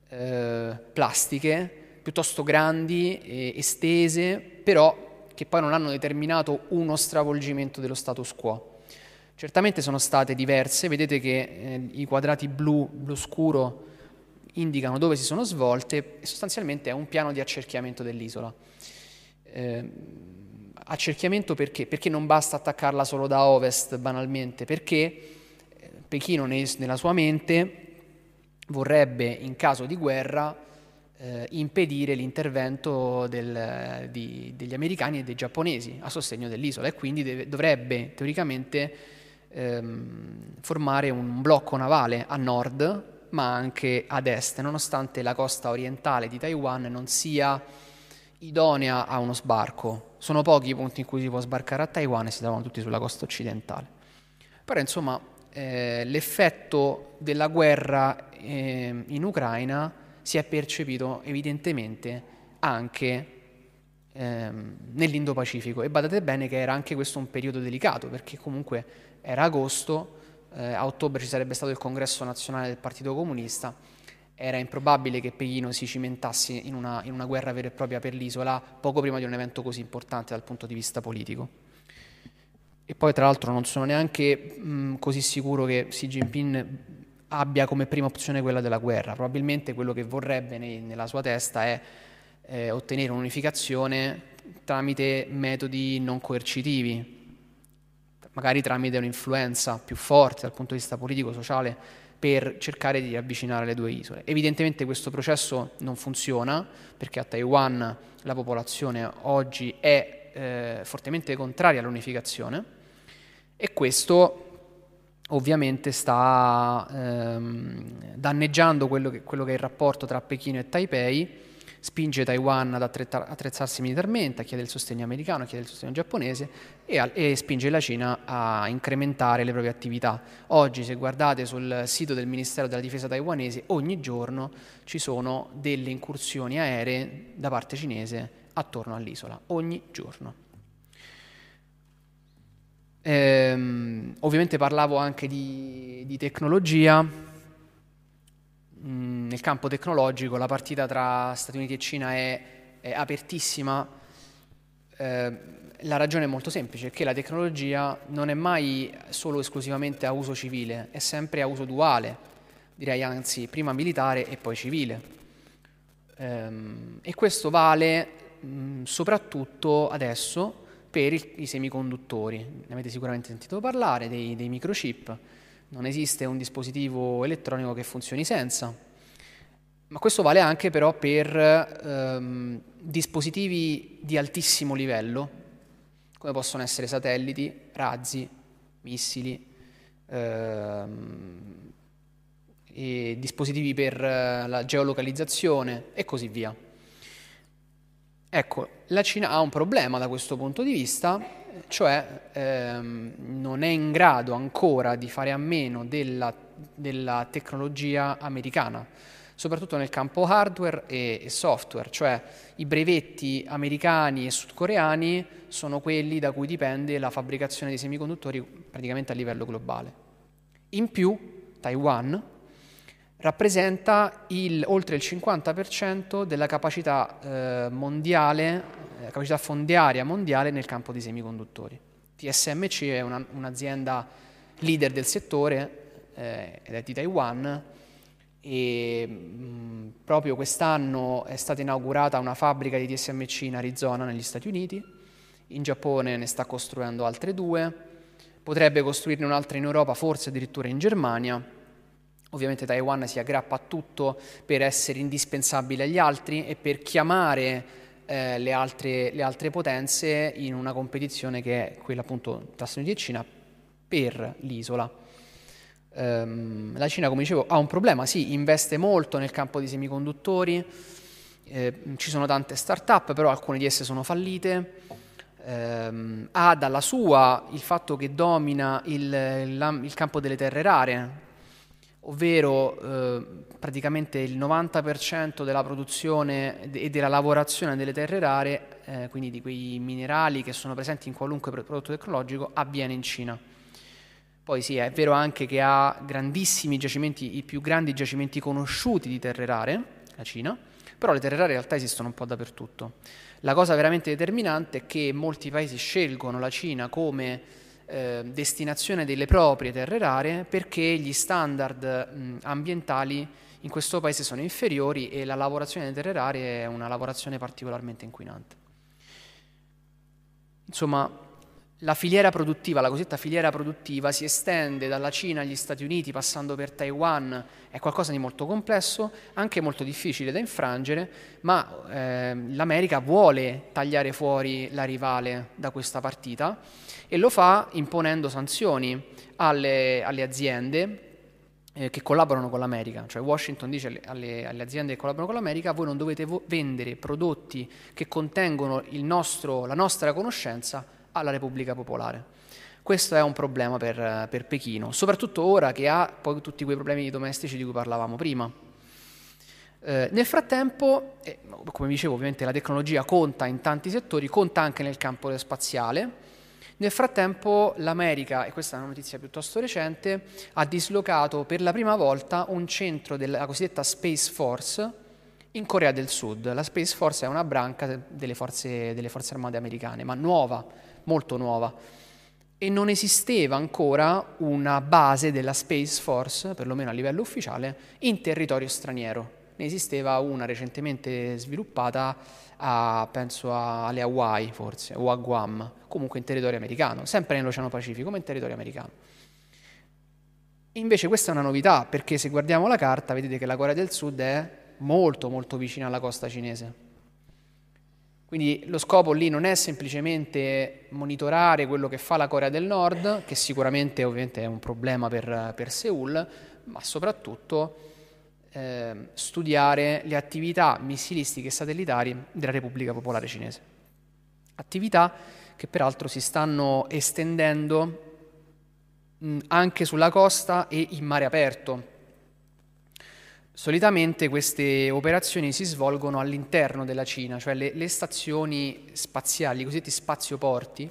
eh, plastiche, piuttosto grandi, e estese, però che poi non hanno determinato uno stravolgimento dello status quo. Certamente sono state diverse, vedete che eh, i quadrati blu, blu scuro, indicano dove si sono svolte e sostanzialmente è un piano di accerchiamento dell'isola. Eh, accerchiamento perché? Perché non basta attaccarla solo da ovest banalmente, perché eh, Pechino nella sua mente vorrebbe in caso di guerra eh, impedire l'intervento del, di, degli americani e dei giapponesi a sostegno dell'isola e quindi deve, dovrebbe teoricamente ehm, formare un blocco navale a nord ma anche ad est, nonostante la costa orientale di Taiwan non sia idonea a uno sbarco. Sono pochi i punti in cui si può sbarcare a Taiwan e si trovano tutti sulla costa occidentale. Però insomma eh, l'effetto della guerra eh, in Ucraina si è percepito evidentemente anche ehm, nell'Indo-Pacifico e badate bene che era anche questo un periodo delicato perché comunque era agosto, eh, a ottobre ci sarebbe stato il congresso nazionale del Partito Comunista, era improbabile che Pechino si cimentasse in una, in una guerra vera e propria per l'isola poco prima di un evento così importante dal punto di vista politico. E poi tra l'altro non sono neanche mh, così sicuro che Xi Jinping abbia come prima opzione quella della guerra, probabilmente quello che vorrebbe nei, nella sua testa è eh, ottenere un'unificazione tramite metodi non coercitivi, magari tramite un'influenza più forte dal punto di vista politico-sociale per cercare di avvicinare le due isole. Evidentemente questo processo non funziona perché a Taiwan la popolazione oggi è eh, fortemente contraria all'unificazione e questo ovviamente sta ehm, danneggiando quello che, quello che è il rapporto tra Pechino e Taipei spinge Taiwan ad attrezzarsi militarmente, a chiedere il sostegno americano, a chiedere il sostegno giapponese e, a, e, spinge la Cina a incrementare le proprie attività. Oggi, se guardate sul sito del Ministero della Difesa taiwanese, ogni giorno ci sono delle incursioni aeree da parte cinese attorno all'isola, ogni giorno. Ehm, ovviamente parlavo anche di, di tecnologia, Mm, nel campo tecnologico la partita tra Stati Uniti e Cina è, è apertissima. Eh, la ragione è molto semplice, che la tecnologia non è mai solo esclusivamente a uso civile, è sempre a uso duale, direi anzi prima militare e poi civile. Ehm, e questo vale mm, soprattutto adesso per il, i semiconduttori. Ne avete sicuramente sentito parlare dei, dei microchip non esiste un dispositivo elettronico che funzioni senza. Ma questo vale anche però per ehm, dispositivi di altissimo livello, come possono essere satelliti, razzi, missili, ehm, dispositivi per la geolocalizzazione e così via. Ecco, la Cina ha un problema da questo punto di vista, cioè ehm, non è in grado ancora di fare a meno della, della tecnologia americana, soprattutto nel campo hardware e, e, software, cioè i brevetti americani e sudcoreani sono quelli da cui dipende la fabbricazione dei semiconduttori praticamente a livello globale. In più, Taiwan rappresenta il, oltre il 50% della capacità eh, mondiale, eh, capacità fondiaria mondiale nel campo dei semiconduttori. TSMC è una, un'azienda leader del settore eh, ed è di Taiwan e mh, proprio quest'anno è stata inaugurata una fabbrica di TSMC in Arizona negli Stati Uniti, in Giappone ne sta costruendo altre due, potrebbe costruirne un'altra in Europa, forse addirittura in Germania Ovviamente Taiwan si aggrappa a tutto per essere indispensabile agli altri e per chiamare eh, le, altre, le, altre, potenze in una competizione che è quella appunto tra Stati Uniti e Cina per l'isola. Um, la Cina, come dicevo, ha un problema, sì, investe molto nel campo dei semiconduttori, eh, ci sono tante start-up, però alcune di esse sono fallite. Um, ha dalla sua il fatto che domina il, il campo delle terre rare, ovvero eh, praticamente il 90% della produzione e della lavorazione delle terre rare, eh, quindi di quei minerali che sono presenti in qualunque prodotto tecnologico, avviene in Cina. Poi sì, è vero anche che ha grandissimi giacimenti, i più grandi giacimenti conosciuti di terre rare, la Cina, però le terre rare in realtà esistono un po' dappertutto. La cosa veramente determinante è che molti paesi scelgono la Cina come eh, destinazione delle proprie terre rare perché gli standard mh, ambientali in questo paese sono inferiori e la lavorazione delle terre rare è una lavorazione particolarmente inquinante. Insomma, la filiera produttiva, la cosiddetta filiera produttiva, si estende dalla Cina agli Stati Uniti passando per Taiwan, è qualcosa di molto complesso, anche molto difficile da infrangere, ma eh, l'America vuole tagliare fuori la rivale da questa partita e lo fa imponendo sanzioni alle, alle aziende eh, che collaborano con l'America, cioè Washington dice alle, alle, aziende che collaborano con l'America voi non dovete vo- vendere prodotti che contengono nostro, la nostra conoscenza alla Repubblica Popolare. Questo è un problema per, per, Pechino, soprattutto ora che ha poi tutti quei problemi domestici di cui parlavamo prima. Eh, nel frattempo, eh, come dicevo, ovviamente la tecnologia conta in tanti settori, conta anche nel campo spaziale, nel frattempo l'America, e questa è una notizia piuttosto recente, ha dislocato per la prima volta un centro della cosiddetta Space Force in Corea del Sud. La Space Force è una branca delle forze, delle forze armate americane, ma nuova, molto nuova. E non esisteva ancora una base della Space Force, perlomeno a livello ufficiale, in territorio straniero. Ne esisteva una recentemente sviluppata a, penso alle Hawaii forse, o a Guam, comunque in territorio americano, sempre nell'Oceano Pacifico, ma in territorio americano. Invece questa è una novità, perché se guardiamo la carta vedete che la Corea del Sud è molto molto vicina alla costa cinese. Quindi lo scopo lì non è semplicemente monitorare quello che fa la Corea del Nord, che sicuramente ovviamente è un problema per, per Seoul, ma soprattutto eh, studiare le attività missilistiche e satellitari della Repubblica Popolare Cinese. Attività che peraltro si stanno estendendo mh, anche sulla costa e in mare aperto. Solitamente queste operazioni si svolgono all'interno della Cina, cioè le, le stazioni spaziali, i cosiddetti spazioporti,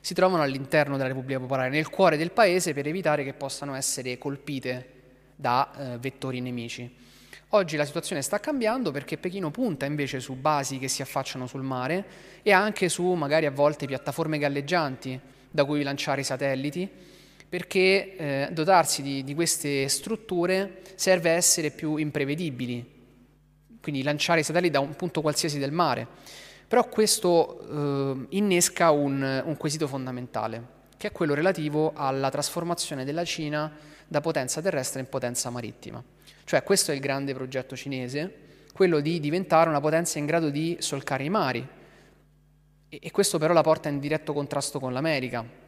si trovano all'interno della Repubblica Popolare, nel cuore del paese per evitare che possano essere colpite da eh, vettori nemici. Oggi la situazione sta cambiando perché Pechino punta invece su basi che si affacciano sul mare e anche su magari a volte piattaforme galleggianti da cui lanciare i satelliti, perché eh, dotarsi di, di queste strutture serve a essere più imprevedibili, quindi lanciare i satelliti da un punto qualsiasi del mare. Però questo eh, innesca un, un quesito fondamentale, che è quello relativo alla trasformazione della Cina da potenza terrestre in potenza marittima. Cioè questo è il grande progetto cinese, quello di diventare una potenza in grado di solcare i mari. E, e questo però la porta in diretto contrasto con l'America.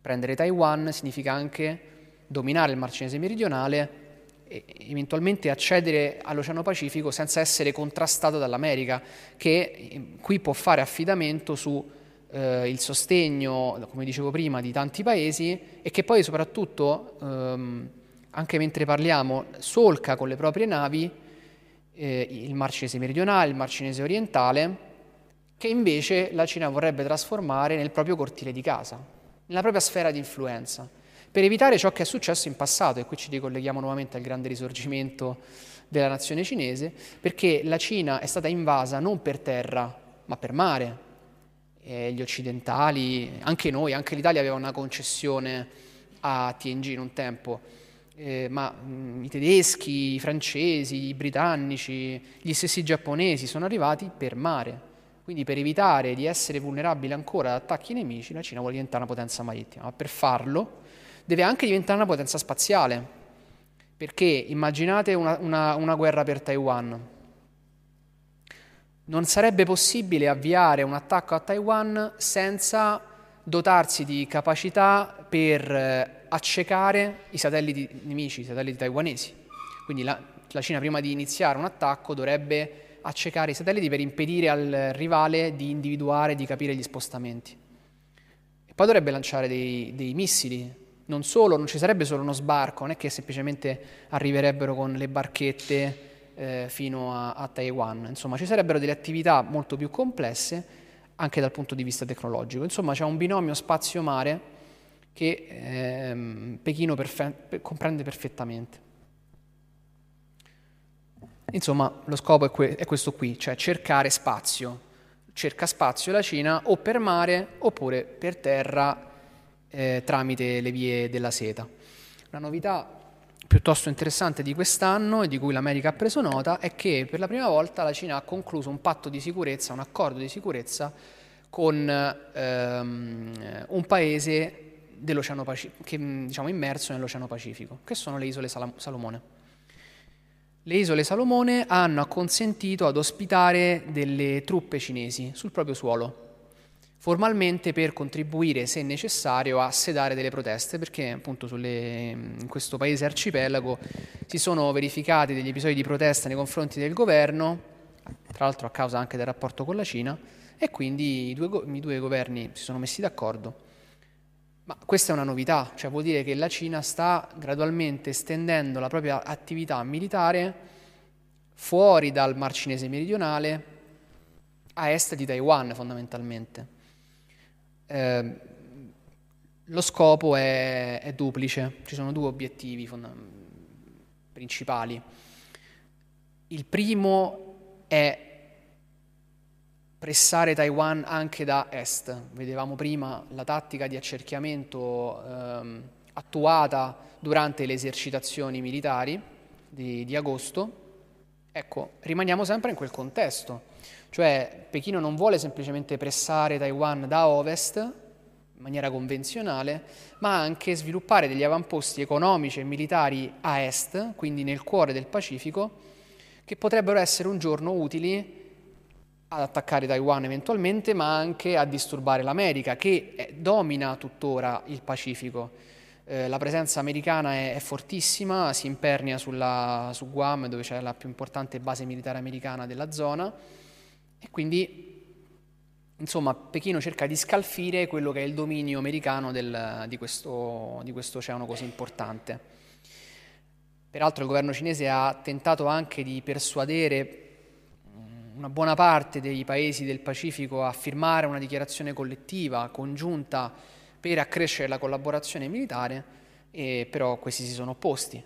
Prendere Taiwan significa anche dominare il Mar Cinese meridionale eventualmente accedere all'Oceano Pacifico senza essere contrastato dall'America, che eh, qui può fare affidamento su eh, il sostegno, come dicevo prima, di tanti paesi e che poi soprattutto, ehm, anche mentre parliamo, solca con le proprie navi eh, il Mar Cinese meridionale, il Mar Cinese orientale, che invece la Cina vorrebbe trasformare nel proprio cortile di casa, nella propria sfera di influenza, per evitare ciò che è successo in passato, e qui ci ricolleghiamo nuovamente al grande risorgimento della nazione cinese, perché la Cina è stata invasa non per terra, ma per mare, eh, gli occidentali, anche noi, anche l'Italia aveva una concessione a TNG in un tempo, eh, ma mh, mm, i tedeschi, i francesi, i britannici, gli stessi giapponesi sono arrivati per mare. Quindi per evitare di essere vulnerabili ancora ad attacchi nemici, la Cina vuole diventare una potenza marittima, ma per farlo deve anche diventare una potenza spaziale. Perché immaginate una, una, una guerra per Taiwan, non sarebbe possibile avviare un attacco a Taiwan senza dotarsi di capacità per eh, accecare i satelliti nemici, i satelliti taiwanesi. Quindi la, la, Cina prima di iniziare un attacco dovrebbe accecare i satelliti per impedire al rivale di individuare, di capire gli spostamenti. E poi dovrebbe lanciare dei, dei missili. Non solo, non ci sarebbe solo uno sbarco, non è che semplicemente arriverebbero con le barchette eh, fino a, a Taiwan. Insomma, ci sarebbero delle attività molto più complesse anche dal punto di vista tecnologico. Insomma, c'è un binomio spazio-mare che ehm, Pechino perfe- comprende perfettamente. Insomma, lo scopo è, que- è, questo qui, cioè cercare spazio. Cerca spazio la Cina o per mare oppure per terra eh, tramite le vie della seta. La novità piuttosto interessante di quest'anno e di cui l'America ha preso nota è che per la prima volta la Cina ha concluso un patto di sicurezza, un accordo di sicurezza con ehm, un paese Pacifico, che, diciamo, immerso nell'Oceano Pacifico, che sono le isole Salomone. Le isole Salomone hanno acconsentito ad ospitare delle truppe cinesi sul proprio suolo formalmente per contribuire, se necessario, a sedare delle proteste, perché appunto sulle, in questo paese arcipelago si sono verificati degli episodi di protesta nei confronti del governo, tra l'altro a causa anche del rapporto con la Cina, e quindi i due, i due governi si sono messi d'accordo. Ma questa è una novità, cioè vuol dire che la Cina sta gradualmente estendendo la propria attività militare fuori dal Mar Cinese meridionale a est di Taiwan fondamentalmente. Eh, lo scopo è, è, duplice, ci sono due obiettivi fonda- principali. Il primo è pressare Taiwan anche da est. Vedevamo prima la tattica di accerchiamento ehm, attuata durante le esercitazioni militari di, di agosto. Ecco, rimaniamo sempre in quel contesto cioè Pechino non vuole semplicemente pressare Taiwan da ovest in maniera convenzionale, ma anche sviluppare degli avamposti economici e militari a est, quindi nel cuore del Pacifico, che potrebbero essere un giorno utili ad attaccare Taiwan eventualmente, ma anche a disturbare l'America, che domina tuttora il Pacifico. Eh, la presenza americana è, è fortissima, si impernia sulla, su Guam, dove c'è la più importante base militare americana della zona e quindi, insomma, Pechino cerca di scalfire quello che è il dominio americano del, di, questo, di questo oceano così importante. Peraltro il governo cinese ha tentato anche di persuadere una buona parte dei paesi del Pacifico a firmare una dichiarazione collettiva, congiunta, per accrescere la collaborazione militare, però questi si sono opposti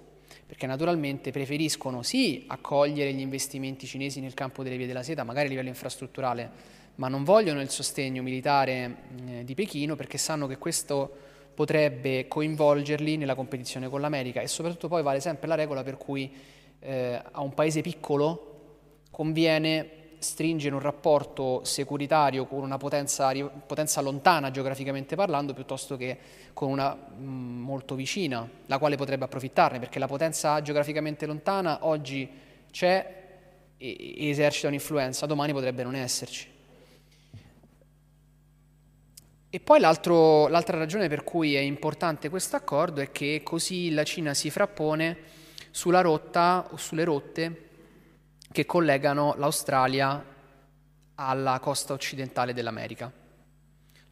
perché naturalmente preferiscono sì accogliere gli investimenti cinesi nel campo delle vie della seta, magari a livello infrastrutturale, ma non vogliono il sostegno militare eh, di Pechino perché sanno che questo potrebbe coinvolgerli nella competizione con l'America. E soprattutto poi vale sempre la regola per cui eh, a un paese piccolo conviene stringere un rapporto securitario con una potenza, potenza lontana geograficamente parlando piuttosto che con una mh, mm, molto vicina, la quale potrebbe approfittarne, perché la potenza geograficamente lontana oggi c'è e, e esercita un'influenza, domani potrebbe non esserci. E poi l'altra ragione per cui è importante questo accordo è che così la Cina si frappone sulla rotta o sulle rotte che collegano l'Australia alla costa occidentale dell'America.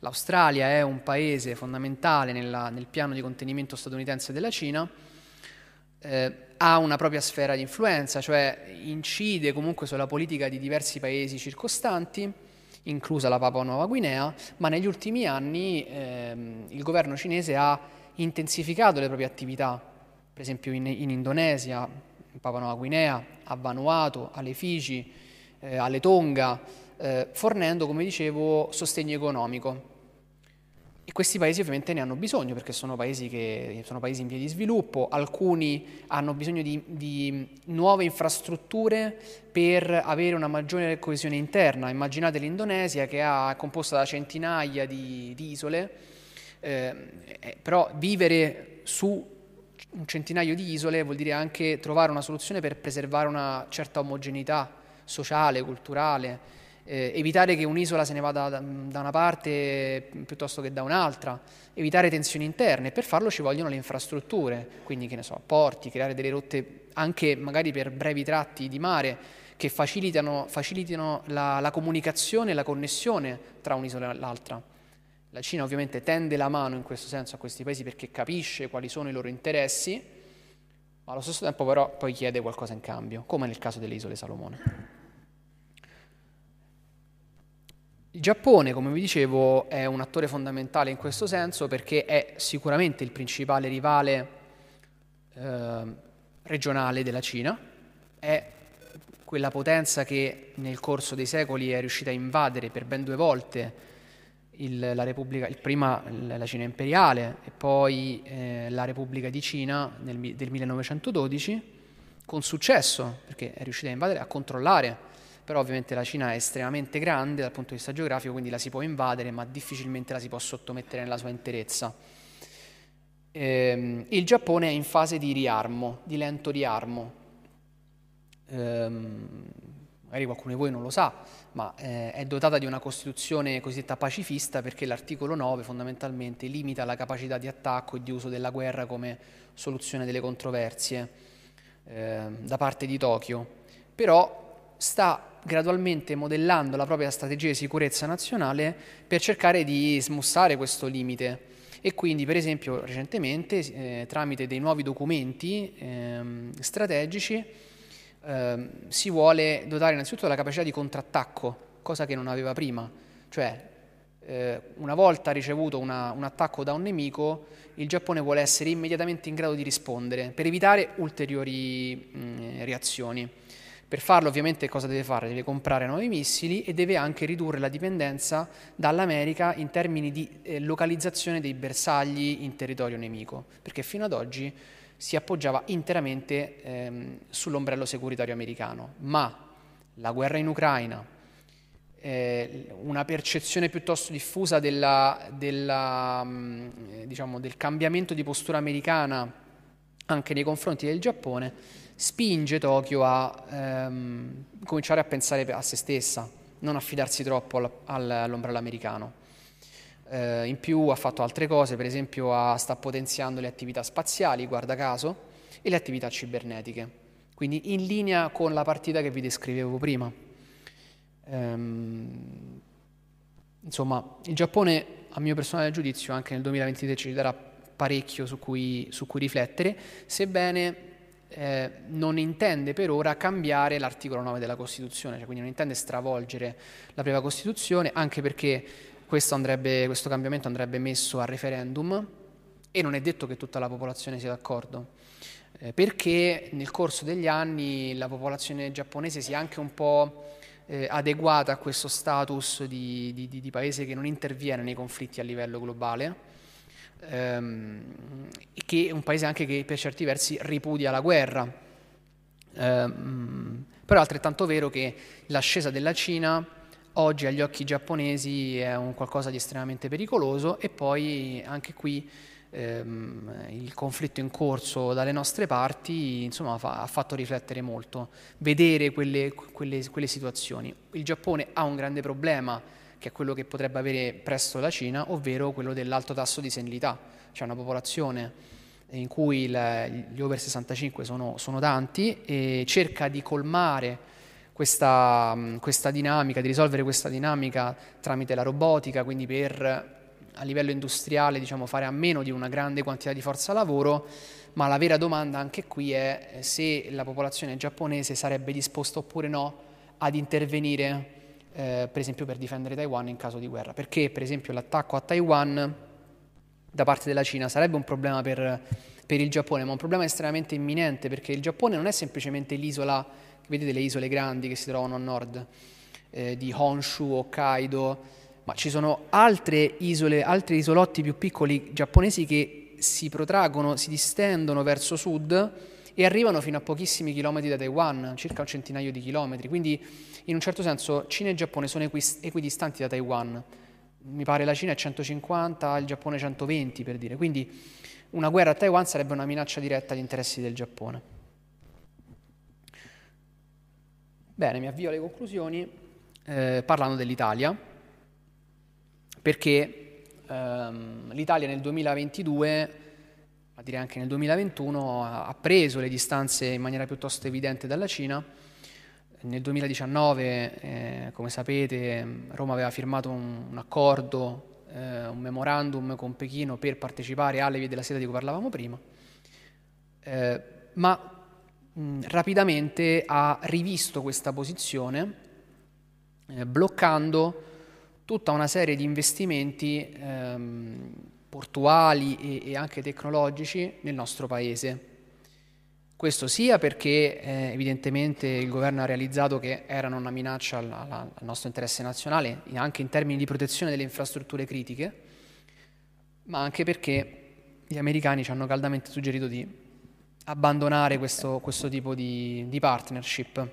L'Australia è un paese fondamentale nella, nel piano di contenimento statunitense della Cina, eh, ha una propria sfera di influenza, cioè incide comunque sulla politica di diversi paesi circostanti, inclusa la Papua Nuova Guinea, ma negli ultimi anni ehm, il governo cinese ha intensificato le proprie attività, per esempio in, in Indonesia, in Papua Nuova Guinea, a Vanuatu, alle Fiji, eh, alle Tonga, eh, fornendo, come dicevo, sostegno economico. E questi paesi ovviamente ne hanno bisogno perché sono paesi, che, sono paesi in via di sviluppo, alcuni hanno bisogno di, di, nuove infrastrutture per avere una maggiore coesione interna. Immaginate l'Indonesia che è composta da centinaia di, di isole, eh, eh, però vivere su un centinaio di isole vuol dire anche trovare una soluzione per preservare una certa omogeneità sociale, culturale, eh, evitare che un'isola se ne vada da, da, una parte piuttosto che da un'altra, evitare tensioni interne. Per farlo ci vogliono le infrastrutture, quindi che ne so, porti, creare delle rotte anche magari per brevi tratti di mare che facilitano, facilitino la, la comunicazione e la connessione tra un'isola e l'altra. La Cina ovviamente tende la mano in questo senso a questi paesi perché capisce quali sono i loro interessi, ma allo stesso tempo però poi chiede qualcosa in cambio, come nel caso delle isole Salomone. Il Giappone, come vi dicevo, è un attore fondamentale in questo senso perché è sicuramente il principale rivale eh, regionale della Cina, è quella potenza che nel corso dei secoli è riuscita a invadere per ben due volte il, la Repubblica, il prima la Cina imperiale e poi eh, la Repubblica di Cina nel, del 1912, con successo, perché è riuscita a invadere, a controllare però ovviamente la Cina è estremamente grande dal punto di vista geografico, quindi la si può invadere, ma difficilmente la si può sottomettere nella sua interezza. Ehm, il Giappone è in fase di riarmo, di lento riarmo. Ehm, magari qualcuno di voi non lo sa, ma eh, è dotata di una Costituzione cosiddetta pacifista perché l'articolo 9 fondamentalmente limita la capacità di attacco e di uso della guerra come soluzione delle controversie eh, da parte di Tokyo. Però sta gradualmente modellando la propria strategia di sicurezza nazionale per cercare di smussare questo limite. E quindi, per esempio, recentemente, eh, tramite dei nuovi documenti ehm, strategici, ehm, si vuole dotare innanzitutto della capacità di contrattacco, cosa che non aveva prima. Cioè, eh, una volta ricevuto una, un attacco da un nemico, il Giappone vuole essere immediatamente in grado di rispondere per evitare ulteriori mh, reazioni. Per farlo ovviamente cosa deve fare? Deve comprare nuovi missili e deve anche ridurre la dipendenza dall'America in termini di eh, localizzazione dei bersagli in territorio nemico, perché fino ad oggi si appoggiava interamente ehm, sull'ombrello securitario americano, ma la guerra in Ucraina, eh, una percezione piuttosto diffusa della, della, mm, eh, diciamo, del cambiamento di postura americana anche nei confronti del Giappone, spinge Tokyo a ehm, cominciare a pensare a se stessa, non a fidarsi troppo all, all, all'ombrello americano. Eh, in più ha fatto altre cose, per esempio ha, sta potenziando le attività spaziali, guarda caso, e le attività cibernetiche, quindi in linea con la partita che vi descrivevo prima. Ehm, insomma, il Giappone, a mio personale giudizio, anche nel 2023 ci darà parecchio su cui, su cui riflettere, sebbene eh, non intende per ora cambiare l'articolo 9 della Costituzione, cioè quindi non intende stravolgere la propria Costituzione, anche perché questo, andrebbe, questo cambiamento andrebbe messo a referendum e non è detto che tutta la popolazione sia d'accordo. Eh, perché nel corso degli anni la popolazione giapponese si è anche un po' eh, adeguata a questo status di, di, di paese che non interviene nei conflitti a livello globale ehm, che è un paese anche che per certi versi ripudia la guerra. Ehm, però è altrettanto vero che l'ascesa della Cina oggi agli occhi giapponesi è un qualcosa di estremamente pericoloso e poi anche qui ehm, il conflitto in corso dalle nostre parti insomma, fa, ha fatto riflettere molto, vedere quelle, quelle, quelle situazioni. Il Giappone ha un grande problema che è quello che potrebbe avere presto la Cina, ovvero quello dell'alto tasso di senilità, cioè una popolazione in cui il, gli over 65 sono, sono tanti e cerca di colmare questa, questa, dinamica, di risolvere questa dinamica tramite la robotica, quindi per a livello industriale diciamo, fare a meno di una grande quantità di forza lavoro, ma la vera domanda anche qui è se la popolazione giapponese sarebbe disposta oppure no ad intervenire eh, per esempio per difendere Taiwan in caso di guerra, perché per esempio l'attacco a Taiwan da parte della Cina sarebbe un problema per, per il Giappone, ma un problema estremamente imminente perché il Giappone non è semplicemente l'isola, vedete le isole grandi che si trovano a nord, eh, di Honshu, Hokkaido, ma ci sono altre isole, altri isolotti più piccoli giapponesi che si protraggono, si distendono verso sud e arrivano fino a pochissimi chilometri da Taiwan, circa un centinaio di chilometri. Quindi in un certo senso Cina e Giappone sono equidistanti da Taiwan. Mi pare la Cina è 150, il Giappone 120 per dire. Quindi una guerra a Taiwan sarebbe una minaccia diretta agli interessi del Giappone. Bene, mi avvio alle conclusioni eh, parlando dell'Italia, perché ehm, l'Italia nel 2022 ma direi anche nel 2021, ha preso le distanze in maniera piuttosto evidente dalla Cina. Nel 2019, eh, come sapete, Roma aveva firmato un, un accordo, eh, un memorandum con Pechino per partecipare alle vie della seta di cui parlavamo prima, eh, ma mh, rapidamente ha rivisto questa posizione eh, bloccando tutta una serie di investimenti ehm, portuali e, e anche tecnologici nel nostro paese. Questo sia perché eh, evidentemente il governo ha realizzato che erano una minaccia al, al, nostro interesse nazionale, anche in termini di protezione delle infrastrutture critiche, ma anche perché gli americani ci hanno caldamente suggerito di abbandonare questo, questo tipo di, di partnership,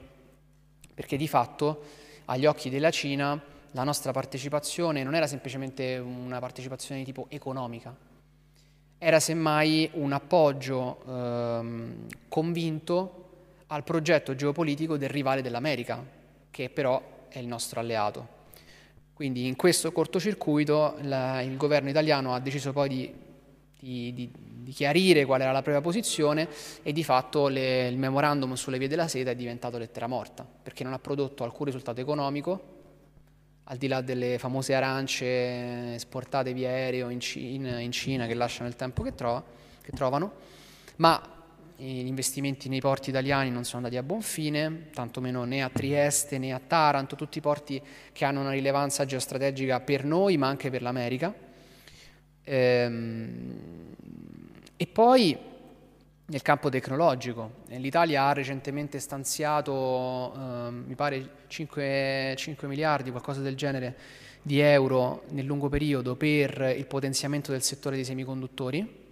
perché di fatto agli occhi della Cina la nostra partecipazione non era semplicemente una partecipazione di tipo economica, era semmai un appoggio ehm, convinto al progetto geopolitico del rivale dell'America, che però è il nostro alleato. Quindi in questo cortocircuito la, il governo italiano ha deciso poi di, di, di, di, chiarire qual era la propria posizione e di fatto le, il memorandum sulle vie della seta è diventato lettera morta, perché non ha prodotto alcun risultato economico, al di là delle famose arance esportate via aereo in Cina, in Cina che lasciano il tempo che, trova, che trovano, ma gli investimenti nei porti italiani non sono andati a buon fine, tantomeno né a Trieste né a Taranto, tutti i porti che hanno una rilevanza geostrategica per noi ma anche per l'America. Ehm, e poi nel campo tecnologico. L'Italia ha recentemente stanziato, eh, mi pare, 5, 5, miliardi, qualcosa del genere, di euro nel lungo periodo per il potenziamento del settore dei semiconduttori,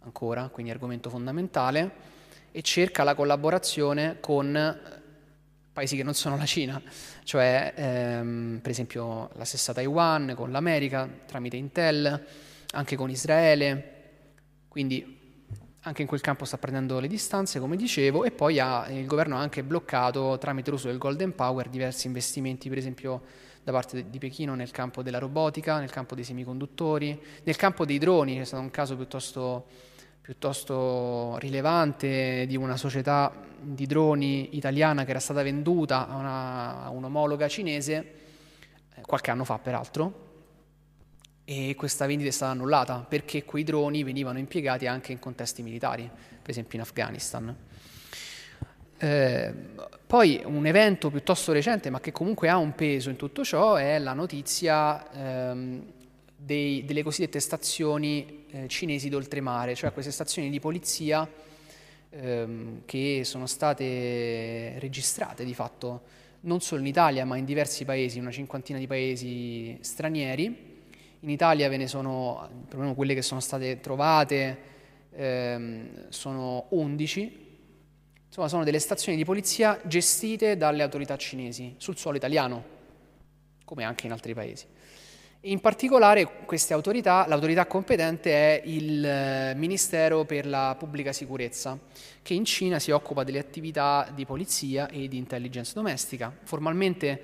ancora, quindi argomento fondamentale, e cerca la collaborazione con paesi che non sono la Cina, cioè ehm, per esempio la stessa Taiwan, con l'America, tramite Intel, anche con Israele, quindi anche in quel campo sta prendendo le distanze, come dicevo, e poi ha, il governo ha anche bloccato tramite l'uso del Golden Power diversi investimenti, per esempio da parte di Pechino nel campo della robotica, nel campo dei semiconduttori, nel campo dei droni, che è stato un caso piuttosto, piuttosto rilevante di una società di droni italiana che era stata venduta a, una, a un'omologa cinese, eh, qualche anno fa peraltro, e questa vendita è stata annullata perché quei droni venivano impiegati anche in contesti militari, per esempio in Afghanistan. Eh, poi un evento piuttosto recente, ma che comunque ha un peso in tutto ciò, è la notizia ehm, dei, delle cosiddette stazioni eh, cinesi d'oltremare, cioè queste stazioni di polizia ehm, che sono state registrate di fatto non solo in Italia, ma in diversi paesi, una cinquantina di paesi stranieri in Italia ve ne sono, perlomeno quelle che sono state trovate, ehm, sono 11. Insomma, sono delle stazioni di polizia gestite dalle autorità cinesi sul suolo italiano, come anche in altri paesi. In particolare queste autorità, l'autorità competente è il eh, Ministero per la Pubblica Sicurezza, che in Cina si occupa delle attività di polizia e di intelligence domestica. Formalmente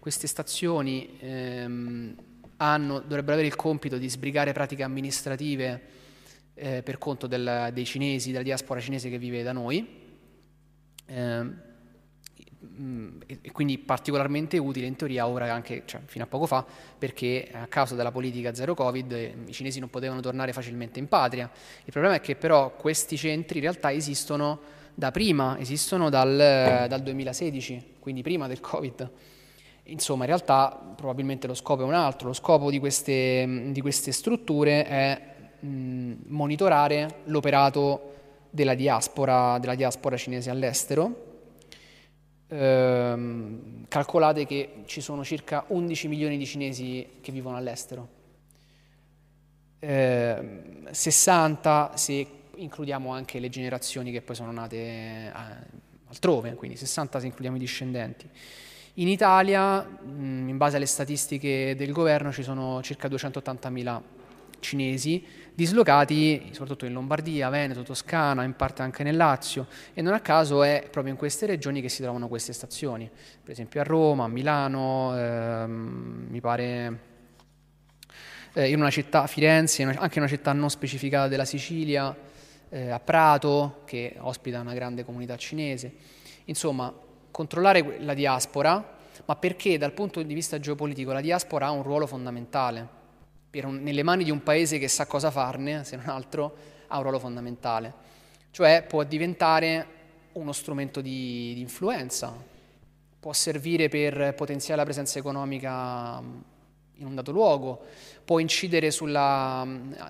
queste stazioni ehm, hanno, dovrebbero avere il compito di sbrigare pratiche amministrative eh, per conto del, dei cinesi, della diaspora cinese che vive da noi. Eh, e quindi particolarmente utile in teoria ora anche cioè, fino a poco fa perché a causa della politica zero covid eh, i cinesi non potevano tornare facilmente in patria il problema è che però questi centri in realtà esistono da prima esistono dal, dal 2016 quindi prima del covid insomma in realtà probabilmente lo scopo è un altro. Lo scopo di queste, di queste strutture è mh, monitorare l'operato della diaspora, della diaspora cinese all'estero. Ehm, calcolate che ci sono circa 11 milioni di cinesi che vivono all'estero, eh, 60 se includiamo anche le generazioni che poi sono nate eh, altrove, quindi 60 se includiamo i discendenti. In Italia, in base alle statistiche del governo, ci sono circa 280.000 cinesi dislocati soprattutto in Lombardia, Veneto, Toscana, in parte anche nel Lazio e non a caso è proprio in queste regioni che si trovano queste stazioni, per esempio a Roma, a Milano, ehm, mi pare eh, in una città, Firenze, anche in una città non specificata della Sicilia, eh, a Prato che ospita una grande comunità cinese. Insomma, controllare la diaspora, ma perché dal punto di vista geopolitico la diaspora ha un ruolo fondamentale un, nelle mani di un paese che sa cosa farne, se non altro, ha un ruolo fondamentale. Cioè può diventare uno strumento di, di influenza, può servire per potenziare la presenza economica in un dato luogo, può incidere sulla,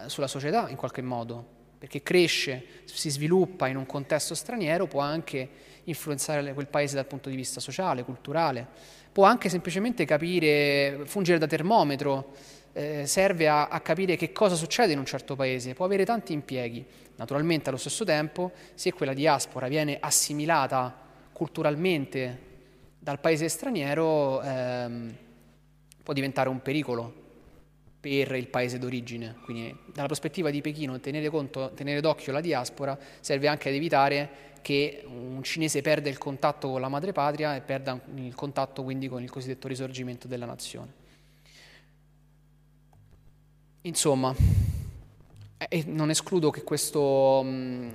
sulla società in qualche modo, perché cresce, si sviluppa in un contesto straniero, può anche influenzare quel paese dal punto di vista sociale, culturale, può anche semplicemente capire, fungere da termometro eh, serve a, a, capire che cosa succede in un certo paese, può avere tanti impieghi. Naturalmente allo stesso tempo, se quella diaspora viene assimilata culturalmente dal paese straniero, ehm, può diventare un pericolo per il paese d'origine. Quindi dalla prospettiva di Pechino tenere, conto, tenere d'occhio la diaspora serve anche ad evitare che un cinese perda il contatto con la madrepatria e perda il contatto quindi con il cosiddetto risorgimento della nazione. Insomma, eh, non escludo che questo, mm,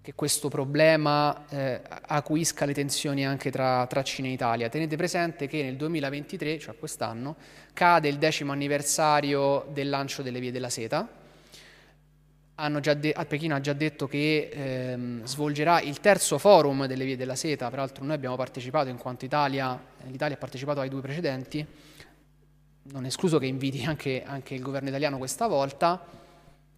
che questo problema eh, acuisca le tensioni anche tra, tra, Cina e Italia. Tenete presente che nel 2023, cioè quest'anno, cade il decimo anniversario del lancio delle vie della seta. De- Pechino ha già detto che ehm, svolgerà il terzo forum delle vie della seta, peraltro noi abbiamo partecipato in quanto Italia, l'Italia ha partecipato ai due precedenti, non è escluso che inviti anche, anche, il governo italiano questa volta,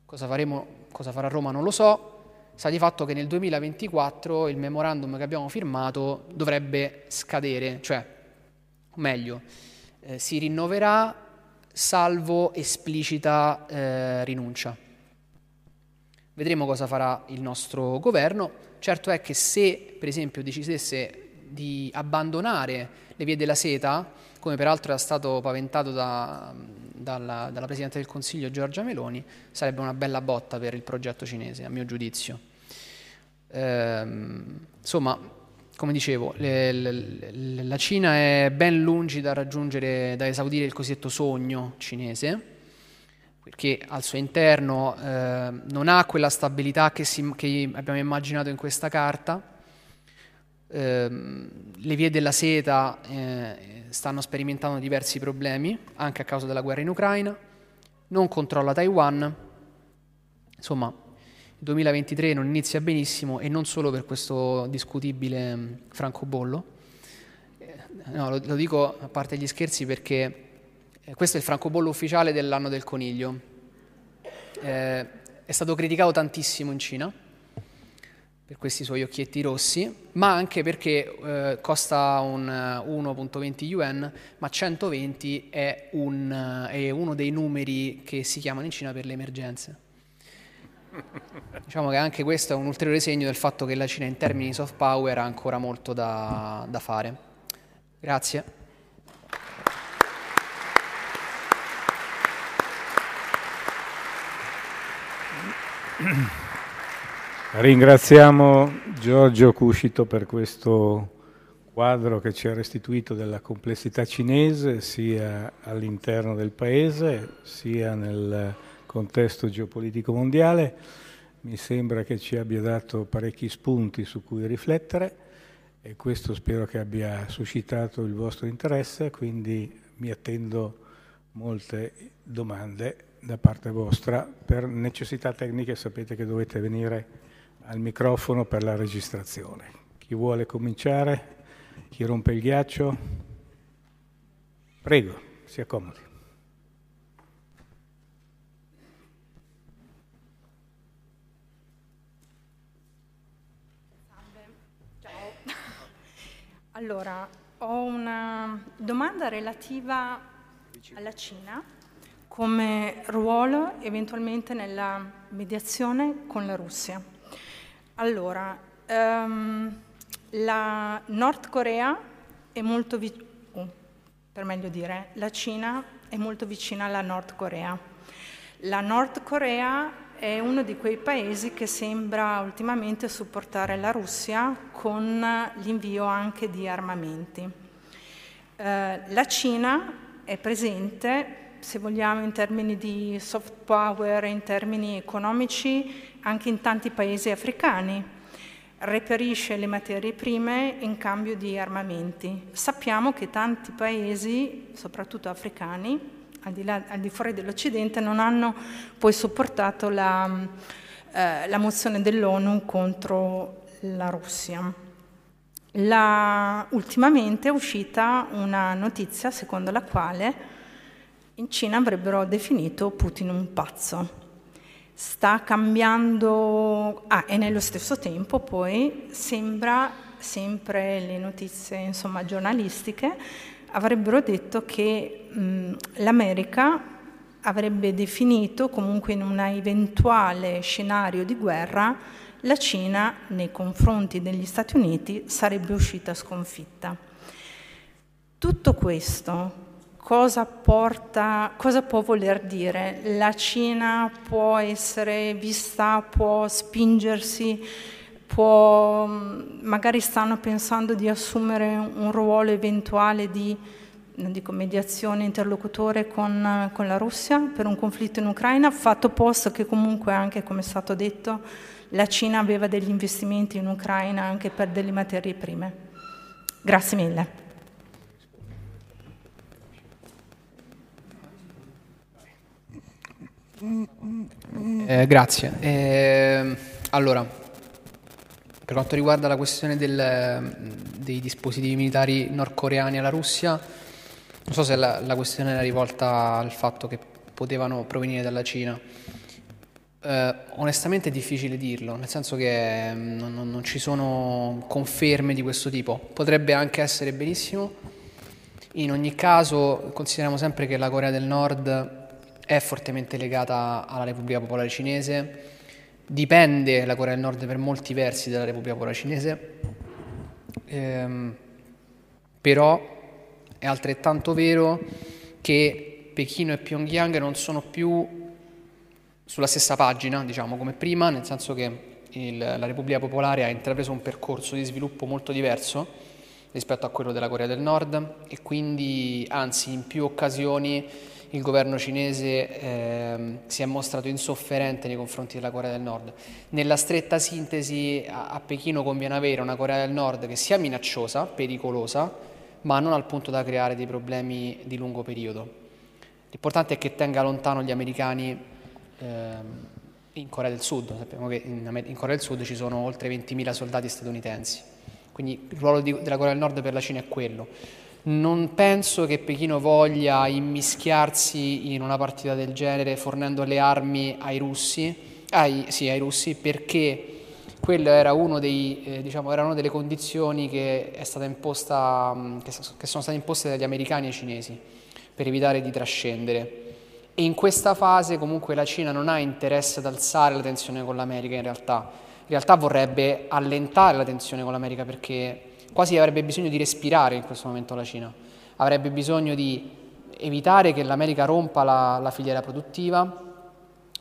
cosa, faremo, cosa farà Roma non lo so, sa di fatto che nel 2024 il memorandum che abbiamo firmato dovrebbe scadere, cioè, meglio, eh, si rinnoverà salvo esplicita eh, rinuncia. Vedremo cosa farà il nostro governo. Certo è che se, per esempio, decidesse di abbandonare le vie della seta, come peraltro era stato paventato da, dalla, dalla, Presidente del Consiglio Giorgia Meloni, sarebbe una bella botta per il progetto cinese, a mio giudizio. Ehm, insomma, come dicevo, le, le, la Cina è ben lungi da raggiungere, da esaudire il cosiddetto sogno cinese, perché al suo interno eh, non ha quella stabilità che, si, che abbiamo immaginato in questa carta, Ehm, le vie della seta eh, stanno sperimentando diversi problemi, anche a causa della guerra in Ucraina, non controlla Taiwan, insomma il 2023 non inizia benissimo e non solo per questo discutibile mm, francobollo, eh, no, lo, lo, dico a parte gli scherzi perché eh, questo è il francobollo ufficiale dell'anno del coniglio, eh, è stato criticato tantissimo in Cina, per questi suoi occhietti rossi, ma anche perché eh, costa un 1.20 yuan, ma 120 è, un, è, uno dei numeri che si chiamano in Cina per le emergenze. Diciamo che anche questo è un ulteriore segno del fatto che la Cina in termini di soft power ha ancora molto da, da fare. Grazie. Ringraziamo Giorgio Cuscito per questo quadro che ci ha restituito della complessità cinese sia all'interno del paese sia nel contesto geopolitico mondiale. Mi sembra che ci abbia dato parecchi spunti su cui riflettere e questo spero che abbia suscitato il vostro interesse, quindi mi attendo molte domande da parte vostra. Per necessità tecniche sapete che dovete venire al microfono per la registrazione. Chi vuole cominciare? Chi rompe il ghiaccio? Prego, si accomodi. Allora, ho una domanda relativa alla Cina come ruolo eventualmente nella mediazione con la Russia. Allora, um, la Nord Corea è molto vicina, uh, per meglio dire, la Cina è molto vicina alla Nord Corea. La Nord Corea è uno di quei paesi che sembra ultimamente supportare la Russia con l'invio anche di armamenti. Eh, la Cina è presente se vogliamo, in termini di soft power, in termini economici, anche in tanti paesi africani. Reperisce le materie prime in cambio di armamenti. Sappiamo che tanti paesi, soprattutto africani, al di, là, al di fuori dell'Occidente, non hanno poi supportato la, eh, la mozione dell'ONU contro la Russia. La, ultimamente è uscita una notizia secondo la quale in Cina avrebbero definito Putin un pazzo. Sta cambiando, ah, e nello stesso tempo poi sembra, sempre le notizie insomma, giornalistiche, avrebbero detto che mh, l'America avrebbe definito comunque in un eventuale scenario di guerra la Cina nei confronti degli Stati Uniti sarebbe uscita sconfitta. Tutto questo cosa, porta, cosa può voler dire? La Cina può essere vista, può spingersi, può, magari stanno pensando di assumere un ruolo eventuale di non dico mediazione, interlocutore con, con la Russia per un conflitto in Ucraina, fatto posto che comunque anche, come è stato detto, la Cina aveva degli investimenti in Ucraina anche per delle materie prime. Grazie mille. Eh, grazie. Eh, allora, per quanto riguarda la questione del, dei dispositivi militari nordcoreani alla Russia, non so se la, la, questione era rivolta al fatto che potevano provenire dalla Cina. Eh, onestamente è difficile dirlo, nel senso che non, non ci sono conferme di questo tipo. Potrebbe anche essere benissimo. In ogni caso, consideriamo sempre che la Corea del Nord è fortemente legata alla Repubblica Popolare Cinese, dipende la Corea del Nord per molti versi dalla Repubblica Popolare Cinese, ehm, però è altrettanto vero che Pechino e Pyongyang non sono più sulla stessa pagina, diciamo, come prima, nel senso che il, la Repubblica Popolare ha intrapreso un percorso di sviluppo molto diverso rispetto a quello della Corea del Nord e quindi, anzi, in più occasioni il governo cinese eh, si è mostrato insofferente nei confronti della Corea del Nord. Nella stretta sintesi a, a Pechino conviene avere una Corea del Nord che sia minacciosa, pericolosa, ma non al punto da creare dei problemi di lungo periodo. L'importante è che tenga lontano gli americani eh, in Corea del Sud. Sappiamo che in, in, Corea del Sud ci sono oltre 20.000 soldati statunitensi. Quindi il ruolo di, della Corea del Nord per la Cina è quello. Non penso che Pechino voglia immischiarsi in una partita del genere fornendo le armi ai russi, ai, sì, ai russi perché quello era dei, eh, diciamo, era una delle condizioni che, imposta, che, che sono state imposte dagli americani ai cinesi per evitare di trascendere. E in questa fase comunque la Cina non ha interesse ad alzare la tensione con l'America in realtà, in realtà vorrebbe allentare la tensione con l'America perché quasi avrebbe bisogno di respirare in questo momento la Cina, avrebbe bisogno di evitare che l'America rompa la, la filiera produttiva,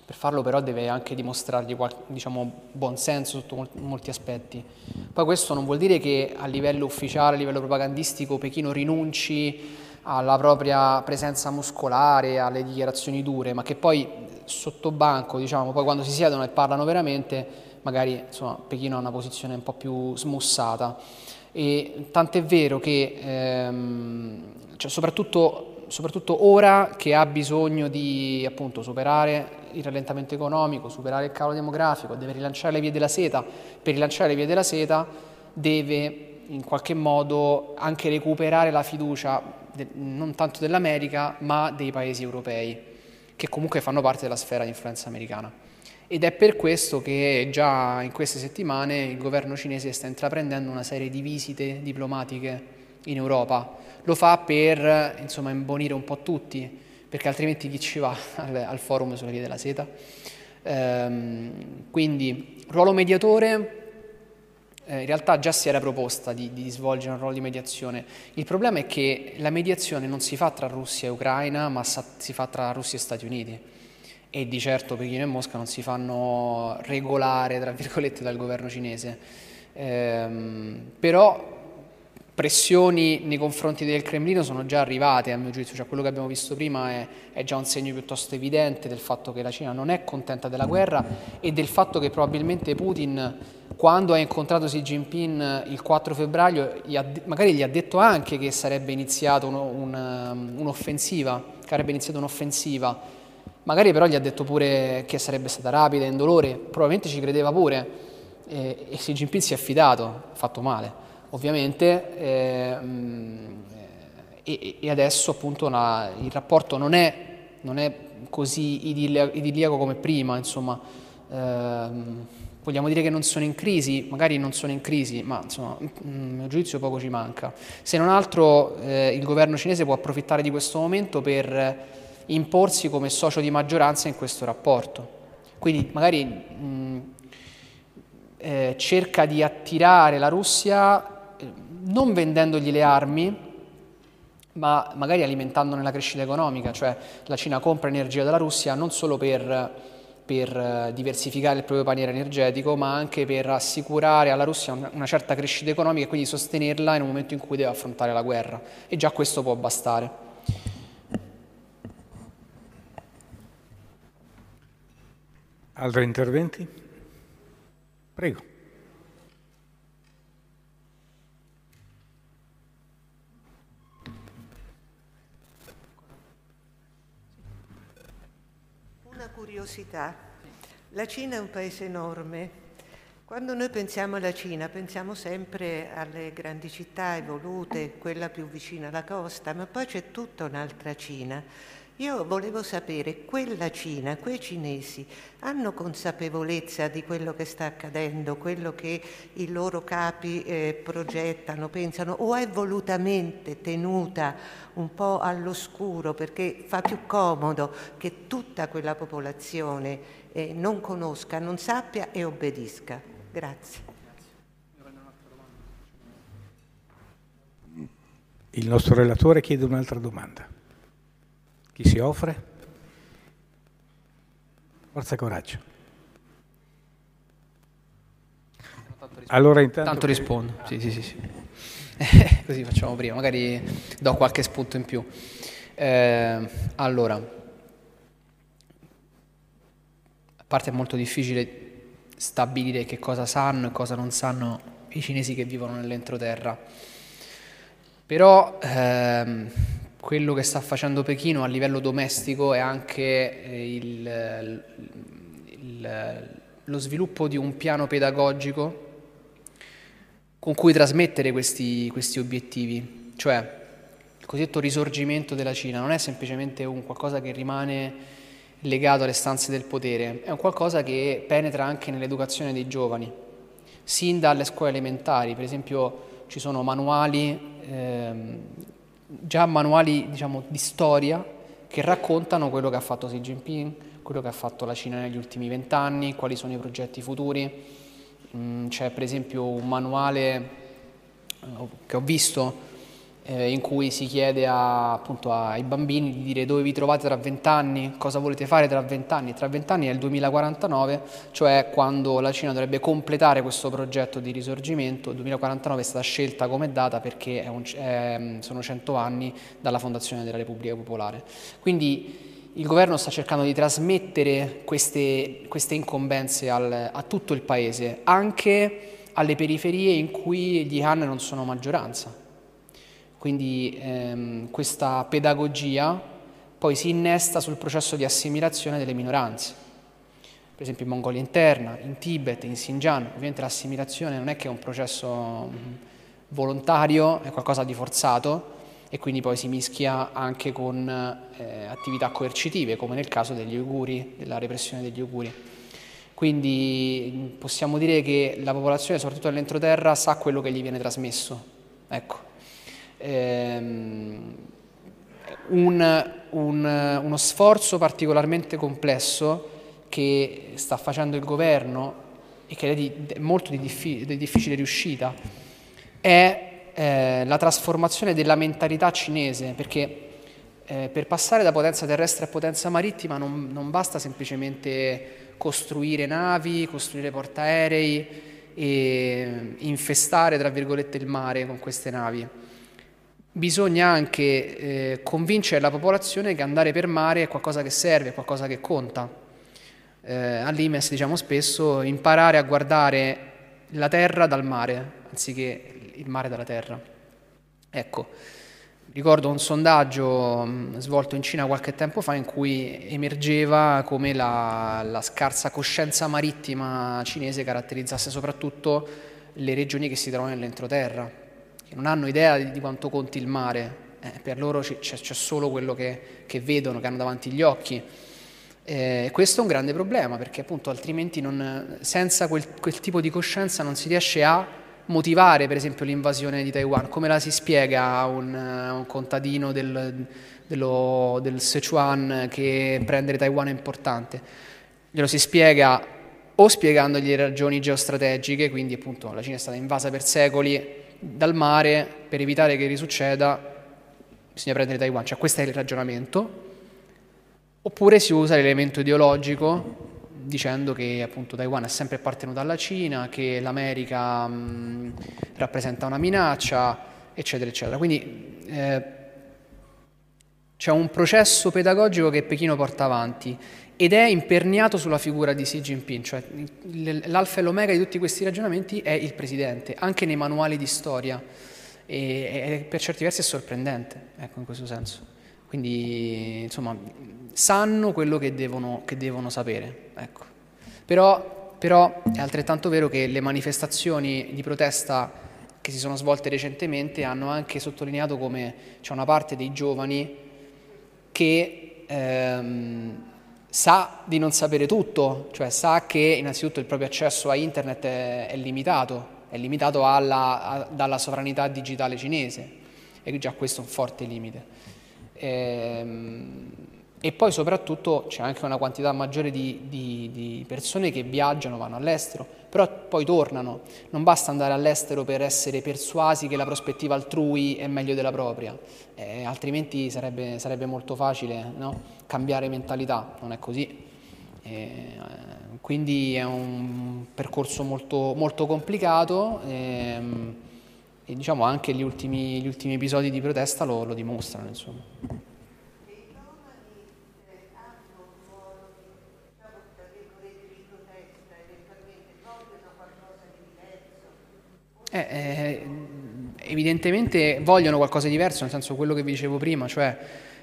per farlo però deve anche dimostrargli diciamo, buon senso sotto molti aspetti. Poi questo non vuol dire che a livello ufficiale, a livello propagandistico, Pechino rinunci alla propria presenza muscolare, alle dichiarazioni dure, ma che poi sotto banco, diciamo, poi quando si siedono e parlano veramente, magari insomma, Pechino ha una posizione un po' più smussata. E tant'è vero che ehm, cioè, soprattutto, soprattutto, ora che ha bisogno di appunto, superare il rallentamento economico, superare il calo demografico, deve rilanciare le vie della seta, per rilanciare le vie della seta deve in qualche modo anche recuperare la fiducia de, non tanto dell'America ma dei paesi europei che comunque fanno parte della sfera di influenza americana. Ed è per questo che già in queste settimane il governo cinese sta intraprendendo una serie di visite diplomatiche in Europa. Lo fa per insomma, imbonire un po' tutti, perché altrimenti chi ci va al, al forum sulla via della seta? Ehm, quindi ruolo mediatore eh, in realtà già si era proposta di, di, svolgere un ruolo di mediazione. Il problema è che la mediazione non si fa tra Russia e Ucraina, ma si fa tra Russia e Stati Uniti. E di certo Pechino e Mosca non si fanno regolare, tra virgolette, dal governo cinese. Ehm, però pressioni nei confronti del Cremlino sono già arrivate, a mio giudizio, cioè quello che abbiamo visto prima è, è, già un segno piuttosto evidente del fatto che la Cina non è contenta della guerra e del fatto che probabilmente Putin, quando ha incontrato Xi Jinping il 4 febbraio, gli ha, magari gli ha detto anche che sarebbe iniziata uno, un, un'offensiva, che avrebbe iniziato un'offensiva, magari però gli ha detto pure che sarebbe stata rapida, indolore, probabilmente ci credeva pure. E, e Xi Jinping si è affidato, ha fatto male ovviamente, eh, e, e, adesso appunto la, il rapporto non è, non è così idilliaco come prima, insomma, eh, vogliamo dire che non sono in crisi, magari non sono in crisi, ma insomma, a mio giudizio poco ci manca. Se non altro eh, il governo cinese può approfittare di questo momento per imporsi come socio di maggioranza in questo rapporto. Quindi magari mh, eh, cerca di attirare la Russia non vendendogli le armi, ma magari alimentandone la crescita economica, cioè la Cina compra energia dalla Russia non solo per, per eh, diversificare il proprio paniere energetico, ma anche per assicurare alla Russia una certa crescita economica e quindi sostenerla in un momento in cui deve affrontare la guerra. E già questo può bastare. Altri interventi? Prego. curiosità. La Cina è un paese enorme. Quando noi pensiamo alla Cina pensiamo sempre alle grandi città evolute, quella più vicina alla costa, ma poi c'è tutta un'altra Cina io volevo sapere, quella Cina, quei cinesi hanno consapevolezza di quello che sta accadendo, quello che i loro capi eh, progettano, pensano, o è volutamente tenuta un po' all'oscuro perché fa più comodo che tutta quella popolazione eh, non conosca, non sappia e obbedisca? Grazie. Il nostro relatore chiede un'altra domanda. Chi si offre? Forza e coraggio. Allora intanto... Tanto rispondo, sì, sì, sì. sì. Così facciamo prima, magari do qualche spunto in più. Eh, allora, a parte è molto difficile stabilire che cosa sanno e cosa non sanno i cinesi che vivono nell'entroterra, però ehm, quello che sta facendo Pechino a livello domestico è anche eh, il, il, lo sviluppo di un piano pedagogico con cui trasmettere questi, questi obiettivi, cioè il cosiddetto risorgimento della Cina non è semplicemente un qualcosa che rimane legato alle stanze del potere, è un qualcosa che penetra anche nell'educazione dei giovani, sin dalle scuole elementari, per esempio ci sono manuali ehm, già manuali diciamo, di storia che raccontano quello che ha fatto Xi Jinping, quello che ha fatto la Cina negli ultimi vent'anni, quali sono i progetti futuri. Mm, c'è per esempio un manuale eh, che ho visto eh, in cui si chiede a, appunto ai bambini di dire dove vi trovate tra vent'anni, cosa volete fare tra vent'anni. Tra vent'anni è il 2049, cioè quando la Cina dovrebbe completare questo progetto di risorgimento. Il 2049 è stata scelta come data perché è un, è, sono cento anni dalla fondazione della Repubblica Popolare. Quindi il governo sta cercando di trasmettere queste, queste incombenze al, a tutto il paese, anche alle periferie in cui gli Han non sono maggioranza. Quindi ehm, questa pedagogia poi si innesta sul processo di assimilazione delle minoranze. Per esempio in Mongolia interna, in Tibet, in Xinjiang, ovviamente l'assimilazione non è che è un processo volontario, è qualcosa di forzato e quindi poi si mischia anche con eh, attività coercitive, come nel caso degli uiguri, della repressione degli uiguri. Quindi possiamo dire che la popolazione, soprattutto nell'entroterra, sa quello che gli viene trasmesso. Ecco. Ehm, un, un, uno sforzo particolarmente complesso che sta facendo il governo e che è di, molto di, diffi, di difficile riuscita è eh, la trasformazione della mentalità cinese, perché eh, per passare da potenza terrestre a potenza marittima non, non basta semplicemente costruire navi, costruire portaerei e infestare, tra virgolette, il mare con queste navi. Bisogna anche eh, convincere la popolazione che andare per mare è qualcosa che serve, è qualcosa che conta. Eh, All'Imes diciamo spesso imparare a guardare la terra dal mare, anziché il mare dalla terra. Ecco, Ricordo un sondaggio mm, svolto in Cina qualche tempo fa in cui emergeva come la, la, scarsa coscienza marittima cinese caratterizzasse soprattutto le regioni che si trovano nell'entroterra, che non hanno idea di, quanto conti il mare, eh, per loro c'è, c'è, solo quello che, che, vedono, che hanno davanti gli occhi. Eh, questo è un grande problema perché appunto altrimenti non, senza quel, quel tipo di coscienza non si riesce a motivare per esempio l'invasione di Taiwan? Come la si spiega a un, un, contadino del, dello, del Sichuan che prendere Taiwan è importante? Glielo si spiega o spiegandogli le ragioni geostrategiche, quindi appunto la Cina è stata invasa per secoli dal mare, per evitare che risucceda bisogna prendere Taiwan, cioè questo è il ragionamento, oppure si usa l'elemento ideologico dicendo che appunto Taiwan è sempre appartenuta alla Cina, che l'America mh, rappresenta una minaccia, eccetera, eccetera. Quindi eh, c'è un processo pedagogico che Pechino porta avanti ed è imperniato sulla figura di Xi Jinping, cioè l'alfa e l'omega di tutti questi ragionamenti è il presidente, anche nei manuali di storia, e, e per certi versi è sorprendente, ecco, in questo senso. Quindi, insomma, sanno quello che devono, che devono sapere. Ecco. Però, però è altrettanto vero che le manifestazioni di protesta che si sono svolte recentemente hanno anche sottolineato come c'è una parte dei giovani che ehm, sa di non sapere tutto, cioè sa che innanzitutto il proprio accesso a internet è, è limitato, è limitato alla, a, dalla sovranità digitale cinese e già questo è un forte limite. Ehm, e poi soprattutto c'è anche una quantità maggiore di, di, di, persone che viaggiano, vanno all'estero, però poi tornano. Non basta andare all'estero per essere persuasi che la prospettiva altrui è meglio della propria, eh, altrimenti sarebbe, sarebbe, molto facile no? cambiare mentalità, non è così. Eh, quindi è un percorso molto, molto complicato ehm, e diciamo anche gli ultimi, gli ultimi episodi di protesta lo, lo dimostrano. Insomma. Eh, eh, evidentemente vogliono qualcosa di diverso, nel senso quello che vi dicevo prima, cioè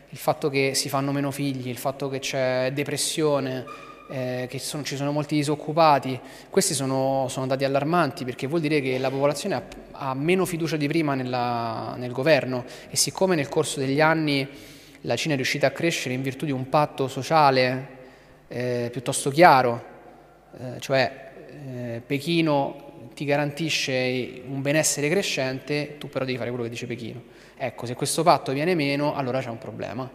il fatto che si fanno meno figli, il fatto che c'è depressione, eh, che sono, ci sono molti disoccupati, questi sono, sono, dati allarmanti perché vuol dire che la popolazione ha, ha meno fiducia di prima nella, nel governo e siccome nel corso degli anni la Cina è riuscita a crescere in virtù di un patto sociale eh, piuttosto chiaro, eh, cioè eh, Pechino ti garantisce un benessere crescente, tu però devi fare quello che dice Pechino. Ecco, se questo patto viene meno, allora c'è un problema.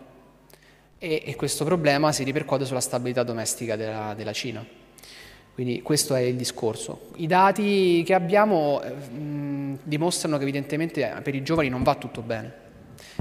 E, e questo problema si ripercuote sulla stabilità domestica della, della, Cina. Quindi questo è il discorso. I dati che abbiamo eh, mh, dimostrano che evidentemente per i giovani non va tutto bene.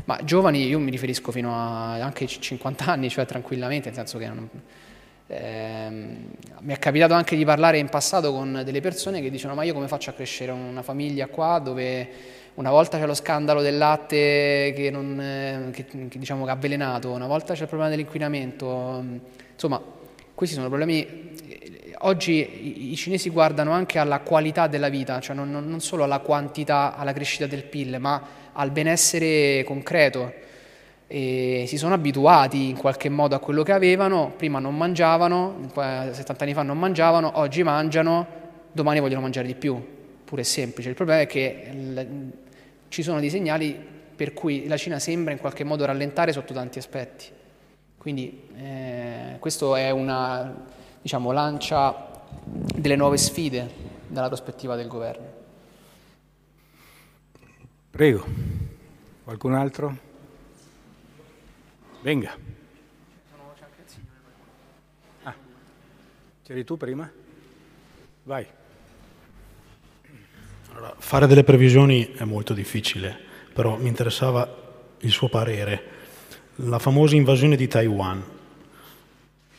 Ma giovani io mi riferisco fino a anche 50 anni, cioè tranquillamente, nel senso che non, Eh, mi è capitato anche di parlare in passato con delle persone che dicono ma io come faccio a crescere una famiglia qua dove una volta c'è lo scandalo del latte che, non, eh, che, che, diciamo, che ha avvelenato, una volta c'è il problema dell'inquinamento, insomma questi sono problemi oggi i cinesi guardano anche alla qualità della vita, cioè non, non, solo alla quantità, alla crescita del PIL, ma al benessere concreto e si sono abituati in qualche modo a quello che avevano, prima non mangiavano, 70 anni fa non mangiavano, oggi mangiano, domani vogliono mangiare di più, pure è semplice. Il problema è che il, ci sono dei segnali per cui la Cina sembra in qualche modo rallentare sotto tanti aspetti. Quindi eh, questo è una diciamo, lancia delle nuove sfide dalla prospettiva del governo. Prego, qualcun altro? Venga. Ah, c'eri tu prima? Vai. Allora, fare delle previsioni è molto difficile, però mi interessava il suo parere. La famosa invasione di Taiwan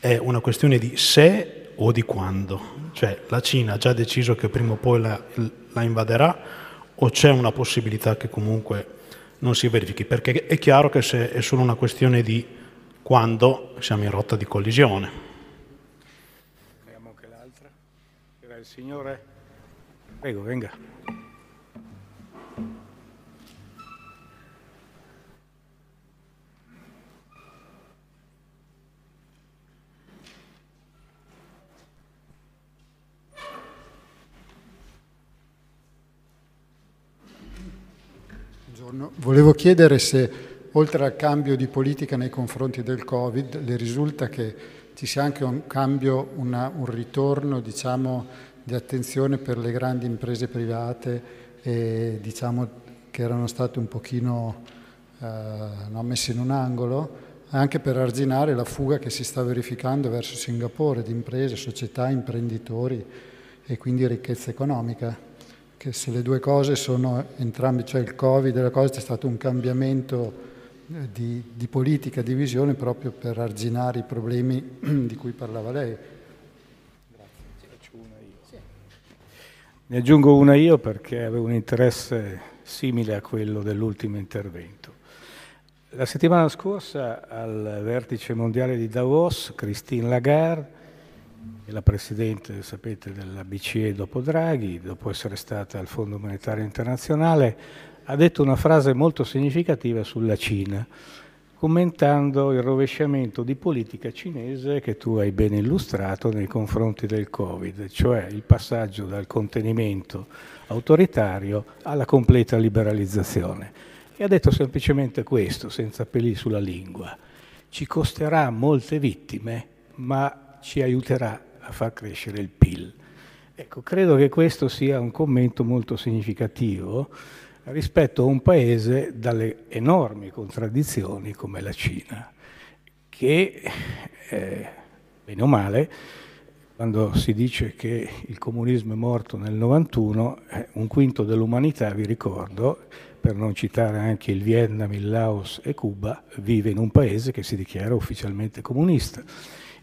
è una questione di se o di quando? Cioè la Cina ha già deciso che prima o poi la, la invaderà o c'è una possibilità che comunque non si verifichi, perché è chiaro che se è solo una questione di quando siamo in rotta di collisione. Vediamo anche l'altra. Il signore. Prego, venga. Buongiorno. Volevo chiedere se, oltre al cambio di politica nei confronti del Covid, le risulta che ci sia anche un cambio, una, un ritorno diciamo, di attenzione per le grandi imprese private e, diciamo, che erano state un pochino eh, no, messe in un angolo, anche per arginare la fuga che si sta verificando verso Singapore di imprese, società, imprenditori e quindi ricchezza economica che se le due cose sono entrambe, cioè il Covid e la cosa, c'è stato un cambiamento eh, di, di, politica, di visione proprio per arginare i problemi di cui parlava lei. Ne aggiungo una io perché avevo un interesse simile a quello dell'ultimo intervento. La settimana scorsa al vertice mondiale di Davos, Christine Lagarde la Presidente, sapete, della BCE dopo Draghi, dopo essere stata al Fondo Monetario Internazionale, ha detto una frase molto significativa sulla Cina, commentando il rovesciamento di politica cinese che tu hai ben illustrato nei confronti del Covid, cioè il passaggio dal contenimento autoritario alla completa liberalizzazione. E ha detto semplicemente questo, senza peli sulla lingua. Ci costerà molte vittime, ma ci aiuterà a far crescere il PIL. Ecco, credo che questo sia un commento molto significativo rispetto a un paese dalle enormi contraddizioni come la Cina, che, eh, bene o male, quando si dice che il comunismo è morto nel 91, eh, un quinto dell'umanità, vi ricordo, per non citare anche il Vietnam, il Laos e Cuba, vive in un paese che si dichiara ufficialmente comunista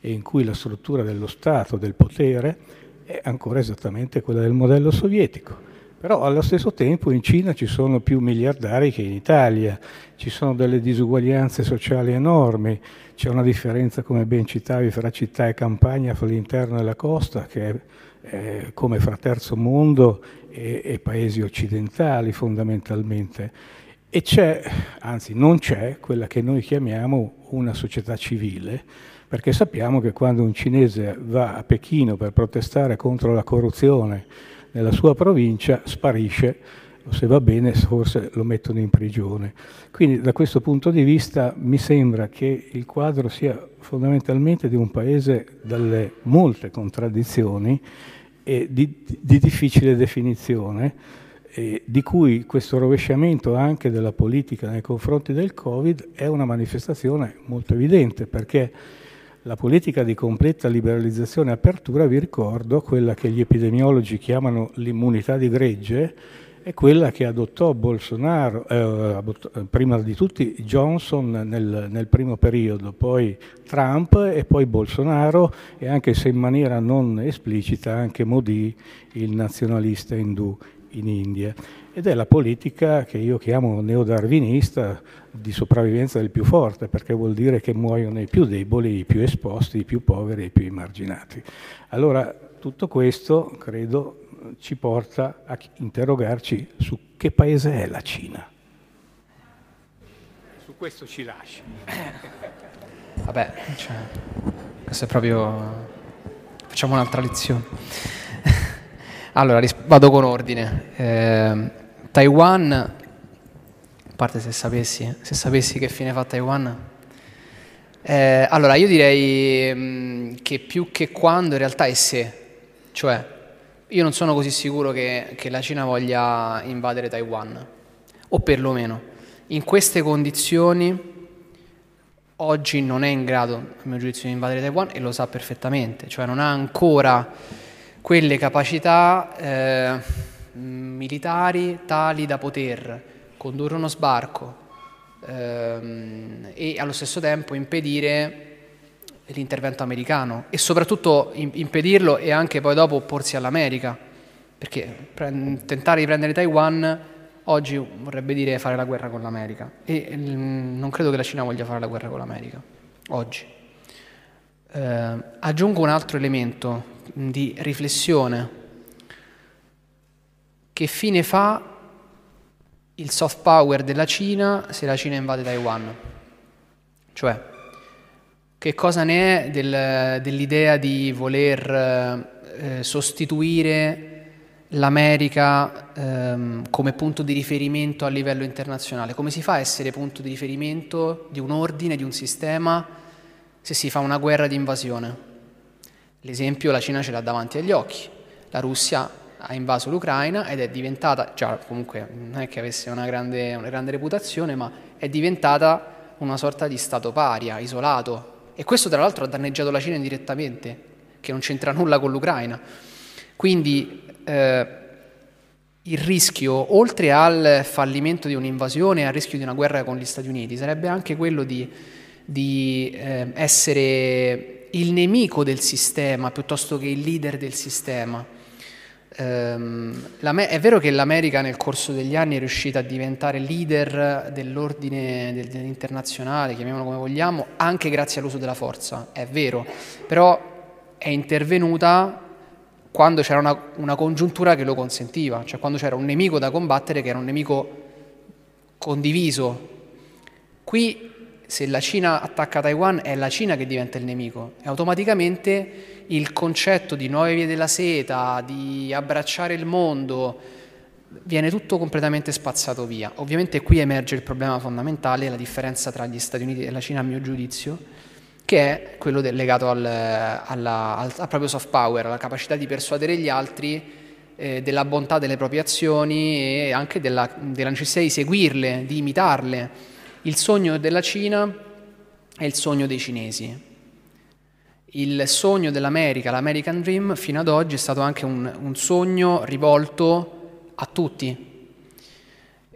e in cui la struttura dello Stato, del potere, è ancora esattamente quella del modello sovietico. Però allo stesso tempo in Cina ci sono più miliardari che in Italia, ci sono delle disuguaglianze sociali enormi, c'è una differenza, come ben citavi, fra città e campagna, fra l'interno e la costa, che è eh, come fra terzo mondo e, e paesi occidentali fondamentalmente. E c'è, anzi non c'è, quella che noi chiamiamo una società civile, perché sappiamo che quando un cinese va a Pechino per protestare contro la corruzione nella sua provincia sparisce, o se va bene forse lo mettono in prigione. Quindi da questo punto di vista mi sembra che il quadro sia fondamentalmente di un paese dalle molte contraddizioni e di, di difficile definizione, di cui questo rovesciamento anche della politica nei confronti del Covid è una manifestazione molto evidente, perché la politica di completa liberalizzazione e apertura, vi ricordo, quella che gli epidemiologi chiamano l'immunità di gregge, è quella che adottò Bolsonaro, eh, prima di tutti Johnson nel, nel, primo periodo, poi Trump e poi Bolsonaro e anche se in maniera non esplicita anche Modi, il nazionalista indù in India. Ed è la politica che io chiamo neodarwinista di sopravvivenza del più forte, perché vuol dire che muoiono i più deboli, i più esposti, i più poveri, i più emarginati. Allora tutto questo, credo, ci porta a interrogarci su che paese è la Cina. Su questo ci lascia. Vabbè, cioè, questo è proprio... facciamo un'altra lezione. Allora, vado con ordine. Eh, Taiwan, a parte se sapessi, se sapessi che fine fa Taiwan, eh, allora io direi mm, che più che quando in realtà è se, cioè io non sono così sicuro che, che la Cina voglia invadere Taiwan, o perlomeno. In queste condizioni oggi non è in grado, a mio giudizio, di invadere Taiwan e lo sa perfettamente, cioè non ha ancora quelle capacità eh, militari tali da poter condurre uno sbarco ehm, e allo stesso tempo impedire l'intervento americano e soprattutto impedirlo e anche poi dopo opporsi all'America, perché tentare di prendere Taiwan oggi vorrebbe dire fare la guerra con l'America e non credo che la Cina voglia fare la guerra con l'America, oggi. Eh, aggiungo un altro elemento di riflessione. Che fine fa il soft power della Cina se la Cina invade Taiwan? Cioè, che cosa ne è del, dell'idea di voler eh, sostituire l'America ehm, come punto di riferimento a livello internazionale? Come si fa a essere punto di riferimento di un ordine, di un sistema, se si fa una guerra di invasione? L'esempio la Cina ce l'ha davanti agli occhi. La Russia ha invaso l'Ucraina ed è diventata, già comunque non è che avesse una grande, una grande reputazione, ma è diventata una sorta di stato paria, isolato, e questo tra l'altro ha danneggiato la Cina indirettamente, che non c'entra nulla con l'Ucraina. Quindi eh, il rischio, oltre al fallimento di un'invasione e al rischio di una guerra con gli Stati Uniti, sarebbe anche quello di, di eh, essere il nemico del sistema piuttosto che il leader del sistema Ehm, è vero che l'America nel corso degli anni è riuscita a diventare leader dell'ordine internazionale, chiamiamolo come vogliamo, anche grazie all'uso della forza, è vero, però è intervenuta quando c'era una, una congiuntura che lo consentiva, cioè quando c'era un nemico da combattere che era un nemico condiviso. Qui se la Cina attacca Taiwan è la Cina che diventa il nemico e automaticamente il concetto di nuove vie della seta, di abbracciare il mondo, viene tutto completamente spazzato via. Ovviamente qui emerge il problema fondamentale, la differenza tra gli Stati Uniti e la Cina a mio giudizio, che è quello legato al, alla, al, al, proprio soft power, alla capacità di persuadere gli altri eh, della bontà delle proprie azioni e anche della, della necessità di seguirle, di imitarle. Il sogno della Cina è il sogno dei cinesi, il sogno dell'America, l'American Dream, fino ad oggi è stato anche un, un sogno rivolto a tutti.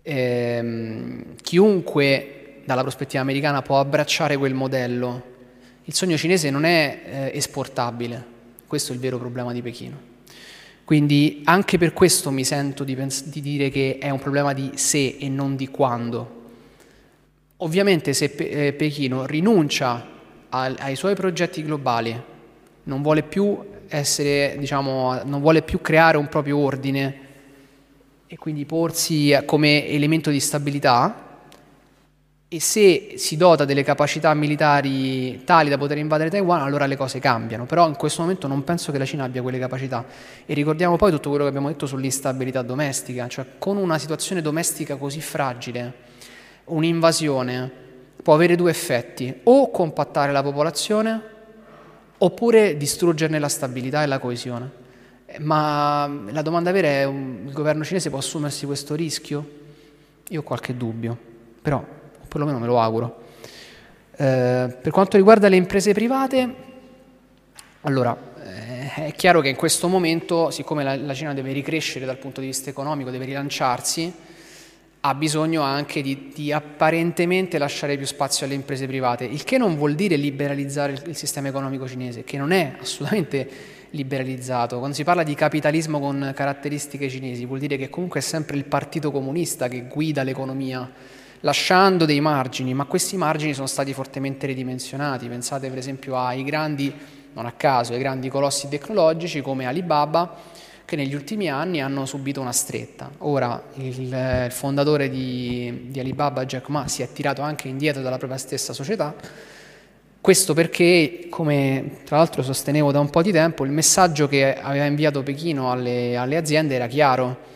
Eh, chiunque dalla prospettiva americana può abbracciare quel modello. Il sogno cinese non è eh, esportabile, questo è il vero problema di Pechino. Quindi anche per questo mi sento di, pens- di dire che è un problema di se e non di quando. Ovviamente se Pe- eh, Pechino rinuncia ai suoi progetti globali, non vuole più essere, diciamo, non vuole più creare un proprio ordine e quindi porsi come elemento di stabilità e se si dota delle capacità militari tali da poter invadere Taiwan, allora le cose cambiano. Però in questo momento non penso che la Cina abbia quelle capacità. E ricordiamo poi tutto quello che abbiamo detto sull'instabilità domestica, cioè con una situazione domestica così fragile, un'invasione può avere due effetti, o compattare la popolazione oppure distruggerne la stabilità e la coesione. Ma la domanda vera è, il governo cinese può assumersi questo rischio? Io ho qualche dubbio, però perlomeno me lo auguro. Eh, per quanto riguarda le imprese private, allora, eh, è chiaro che in questo momento, siccome la, la Cina deve ricrescere dal punto di vista economico, deve rilanciarsi, ha bisogno anche di, di, apparentemente lasciare più spazio alle imprese private, il che non vuol dire liberalizzare il, il, sistema economico cinese, che non è assolutamente liberalizzato. Quando si parla di capitalismo con caratteristiche cinesi, vuol dire che comunque è sempre il partito comunista che guida l'economia, lasciando dei margini, ma questi margini sono stati fortemente ridimensionati. Pensate per esempio ai grandi non a caso, ai grandi colossi tecnologici come Alibaba, che negli ultimi anni hanno subito una stretta. Ora il, il fondatore di, di, Alibaba, Jack Ma, si è tirato anche indietro dalla propria stessa società. Questo perché, come tra l'altro sostenevo da un po' di tempo, il messaggio che aveva inviato Pechino alle, alle aziende era chiaro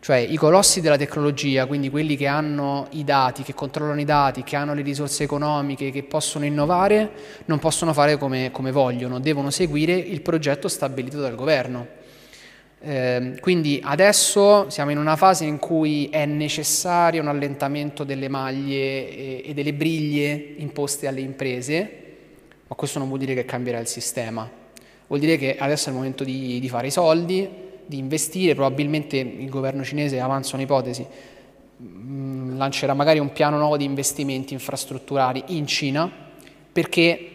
cioè i colossi della tecnologia, quindi quelli che hanno i dati, che controllano i dati, che hanno le risorse economiche, che possono innovare, non possono fare come, come vogliono, devono seguire il progetto stabilito dal governo. Eh, quindi adesso siamo in una fase in cui è necessario un allentamento delle maglie e, e delle briglie imposte alle imprese, ma questo non vuol dire che cambierà il sistema, vuol dire che adesso è il momento di, di fare i soldi, di investire, probabilmente il governo cinese, avanza un'ipotesi, mm, lancerà magari un piano nuovo di investimenti infrastrutturali in Cina perché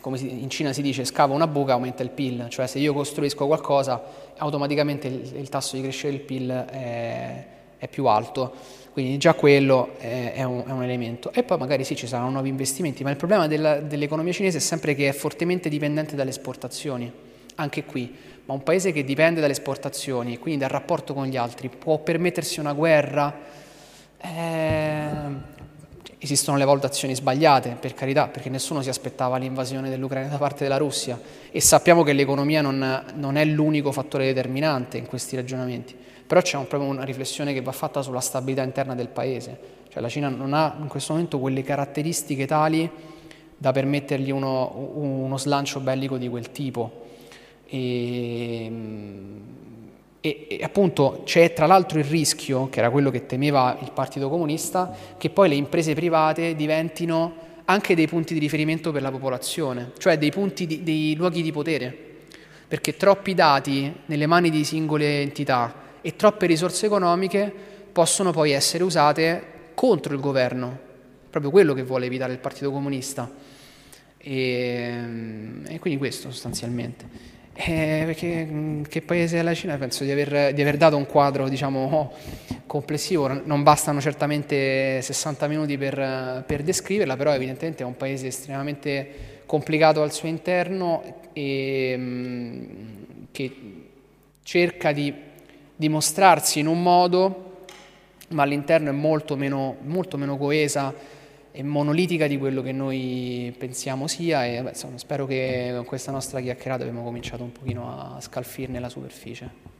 come in Cina si dice scava una buca aumenta il PIL, cioè se io costruisco qualcosa automaticamente il, il tasso di crescita del PIL è, è, più alto, quindi già quello è, è, un, è, un, elemento. E poi magari sì ci saranno nuovi investimenti, ma il problema della, dell'economia cinese è sempre che è fortemente dipendente dalle esportazioni, anche qui. Ma un paese che dipende dalle esportazioni quindi dal rapporto con gli altri può permettersi una guerra, eh, esistono le valutazioni sbagliate, per carità, perché nessuno si aspettava l'invasione dell'Ucraina da parte della Russia. E sappiamo che l'economia non, non è l'unico fattore determinante in questi ragionamenti, però c'è un, proprio una riflessione che va fatta sulla stabilità interna del paese, cioè la Cina non ha in questo momento quelle caratteristiche tali da permettergli uno, uno slancio bellico di quel tipo. E, e, e, appunto c'è tra l'altro il rischio, che era quello che temeva il Partito Comunista, che poi le imprese private diventino anche dei punti di riferimento per la popolazione, cioè dei, di, dei luoghi di potere, perché troppi dati nelle mani di singole entità e troppe risorse economiche possono poi essere usate contro il governo, proprio quello che vuole evitare il Partito Comunista. E, e quindi questo sostanzialmente. Eh, perché mm, che paese è la Cina? Penso di aver, di aver dato un quadro diciamo, complessivo, non bastano certamente 60 minuti per, per, descriverla, però evidentemente è un paese estremamente complicato al suo interno e mm, che cerca di dimostrarsi in un modo, ma all'interno è molto meno, molto meno coesa e monolitica di quello che noi pensiamo sia e beh, insomma, spero che con questa nostra chiacchierata abbiamo cominciato un pochino a scalfirne la superficie.